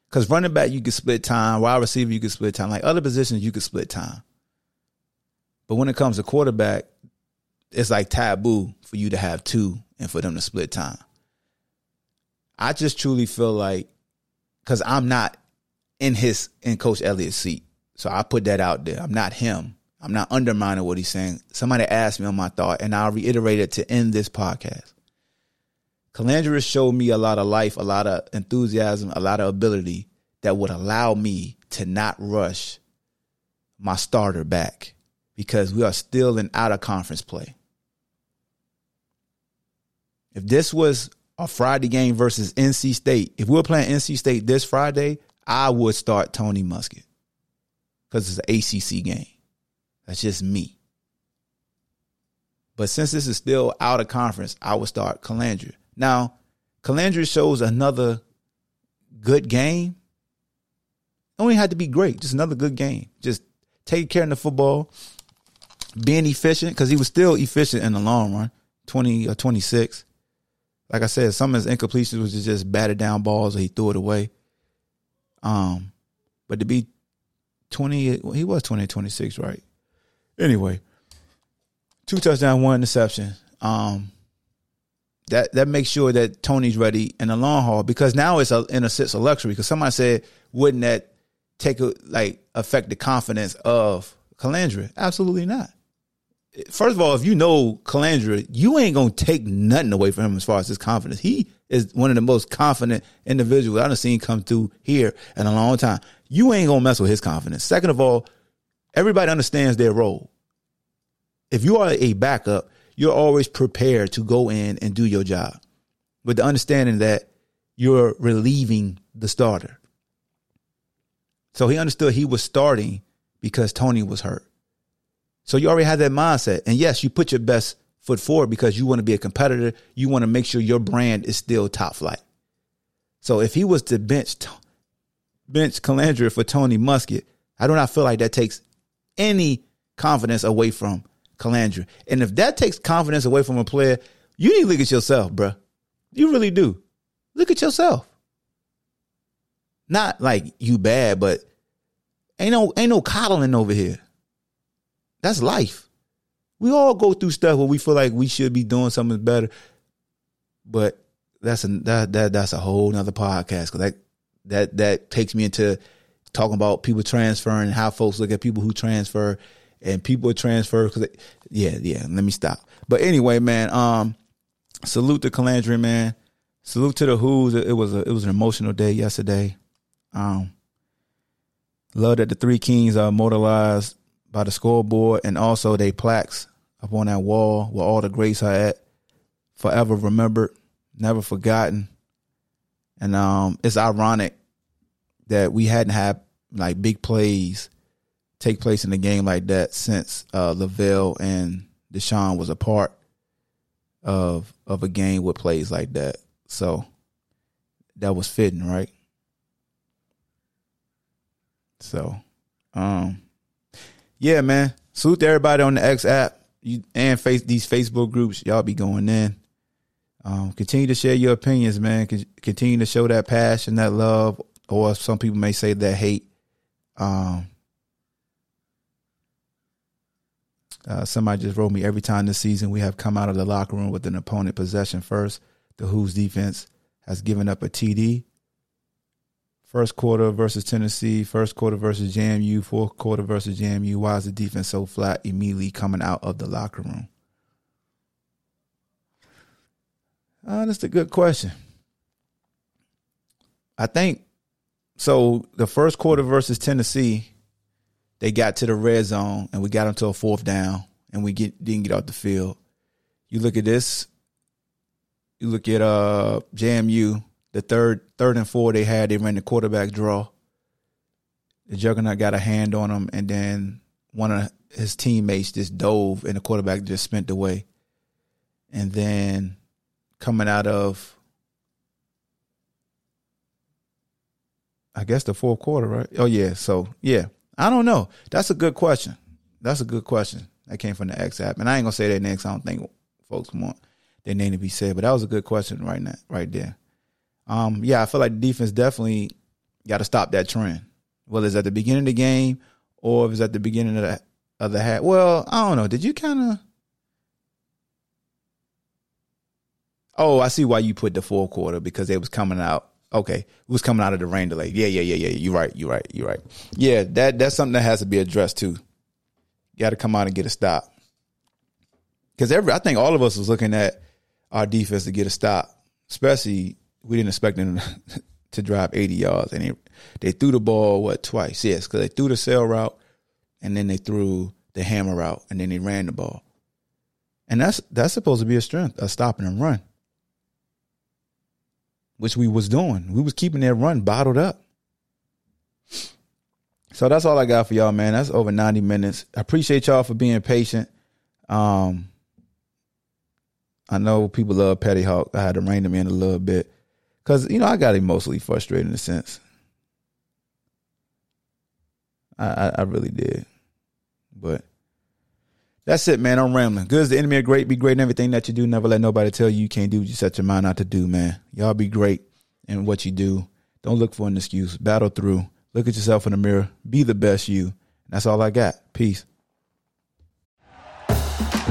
Because running back, you can split time. Wide receiver, you can split time. Like other positions, you can split time. But when it comes to quarterback, it's like taboo for you to have two and for them to split time. I just truly feel like because I'm not in his in Coach Elliott's seat. So I put that out there. I'm not him. I'm not undermining what he's saying. Somebody asked me on my thought, and I'll reiterate it to end this podcast. Colandrea showed me a lot of life, a lot of enthusiasm, a lot of ability that would allow me to not rush my starter back because we are still in out of conference play. If this was a Friday game versus NC State, if we were playing NC State this Friday, I would start Tony Muskett because it's an ACC game. That's just me. But since this is still out of conference, I would start Colandrea. Now, Colandrea shows another good game. Only had to be great, just another good game. Just taking care of the football, being efficient because he was still efficient in the long run. Twenty or twenty six. Like I said, some of his incompletions was just batted down balls or he threw it away. Um, but to be twenty, he was 20 26, right? Anyway, two touchdown, one interception. Um, that that makes sure that Tony's ready in the long haul because now it's a, in a sense a luxury. Because somebody said, wouldn't that take a, like affect the confidence of Colandrea? Absolutely not. First of all, if you know Colandrea, you ain't gonna take nothing away from him as far as his confidence. He is one of the most confident individuals I've seen come through here in a long time. You ain't gonna mess with his confidence. Second of all, everybody understands their role. If you are a backup, you're always prepared to go in and do your job with the understanding that you're relieving the starter. So he understood he was starting because Tony was hurt. So you already had that mindset. And yes, you put your best foot forward because you want to be a competitor. You want to make sure your brand is still top flight. So if he was to bench bench Colandrea for Tony Muskett, I do not feel like that takes any confidence away from Colandrea. And if that takes confidence away from a player, you need to look at yourself, bruh. You really do. Look at yourself. Not like you bad, but ain't no ain't no coddling over here. That's life. We all go through stuff where we feel like we should be doing something better, but that's a that, that that's a whole nother podcast because that that that takes me into talking about people transferring and how folks look at people who transfer and people who transfer because yeah yeah let me stop. But anyway man um salute to Colandrea man. Salute to the Hoos. It was a it was an emotional day yesterday. Um love that the three kings are immortalized by the scoreboard and also they plaques up on that wall where all the greats are at forever remembered never forgotten and um it's ironic that we hadn't had like big plays take place in a game like that since uh, Lavel and D'Sean was a part of of a game with plays like that. So that was fitting, right? So, um, yeah, man. Salute to everybody on the X app you and face these Facebook groups. Y'all be going in. Um, continue to share your opinions, man. Continue to show that passion, that love, or some people may say that hate. Um, uh, somebody just wrote me every time this season we have come out of the locker room with an opponent possession first. The Hoos' defense has given up a TD. First quarter versus Tennessee, first quarter versus JMU, fourth quarter versus JMU. Why is the defense so flat immediately coming out of the locker room? Uh, that's a good question. I think so. The first quarter versus Tennessee, they got to the red zone and we got them to a fourth down and we get didn't get off the field. You look at this. You look at uh JMU the third third and four they had, they ran the quarterback draw. The juggernaut got a hand on him, and then one of his teammates just dove, and the quarterback just spent away. And then coming out of, I guess the fourth quarter, right? Oh yeah, so yeah, I don't know. That's a good question. That's a good question. That came from the X app, and I ain't gonna say that next. I don't think folks want their name to be said, but that was a good question right now, right there. Um, yeah, I feel like the defense definitely got to stop that trend. Whether it's at the beginning of the game or if it's at the beginning of the of the half. Well, I don't know. Did you kind of? Oh, I see why you put the fourth quarter because it was coming out. Okay, it was coming out of the rain delay. Yeah, yeah, yeah, yeah. You're right. You're right. You're right. Yeah, that that's something that has to be addressed too. Got to come out and get a stop. Because every, I think all of us was looking at our defense to get a stop, especially we didn't expect them to drive 80 yards, and they they threw the ball what twice? Yes, because they threw the sail route, and then they threw the hammer route, and then they ran the ball, and that's that's supposed to be a strength, a stopping and run, which we was doing. We was keeping that run bottled up. So that's all I got for y'all, man. That's over 90 minutes. I appreciate y'all for being patient. Um, I know people love Petty Hawk. I had to rein them in a little bit. Cause you know I got emotionally frustrated in a sense. I, I, I really did, but that's it, man. I'm rambling. Good as the enemy of great. Be great in everything that you do. Never let nobody tell you you can't do what you set your mind out to do, man. Y'all be great in what you do. Don't look for an excuse. Battle through. Look at yourself in the mirror. Be the best you. That's all I got. Peace.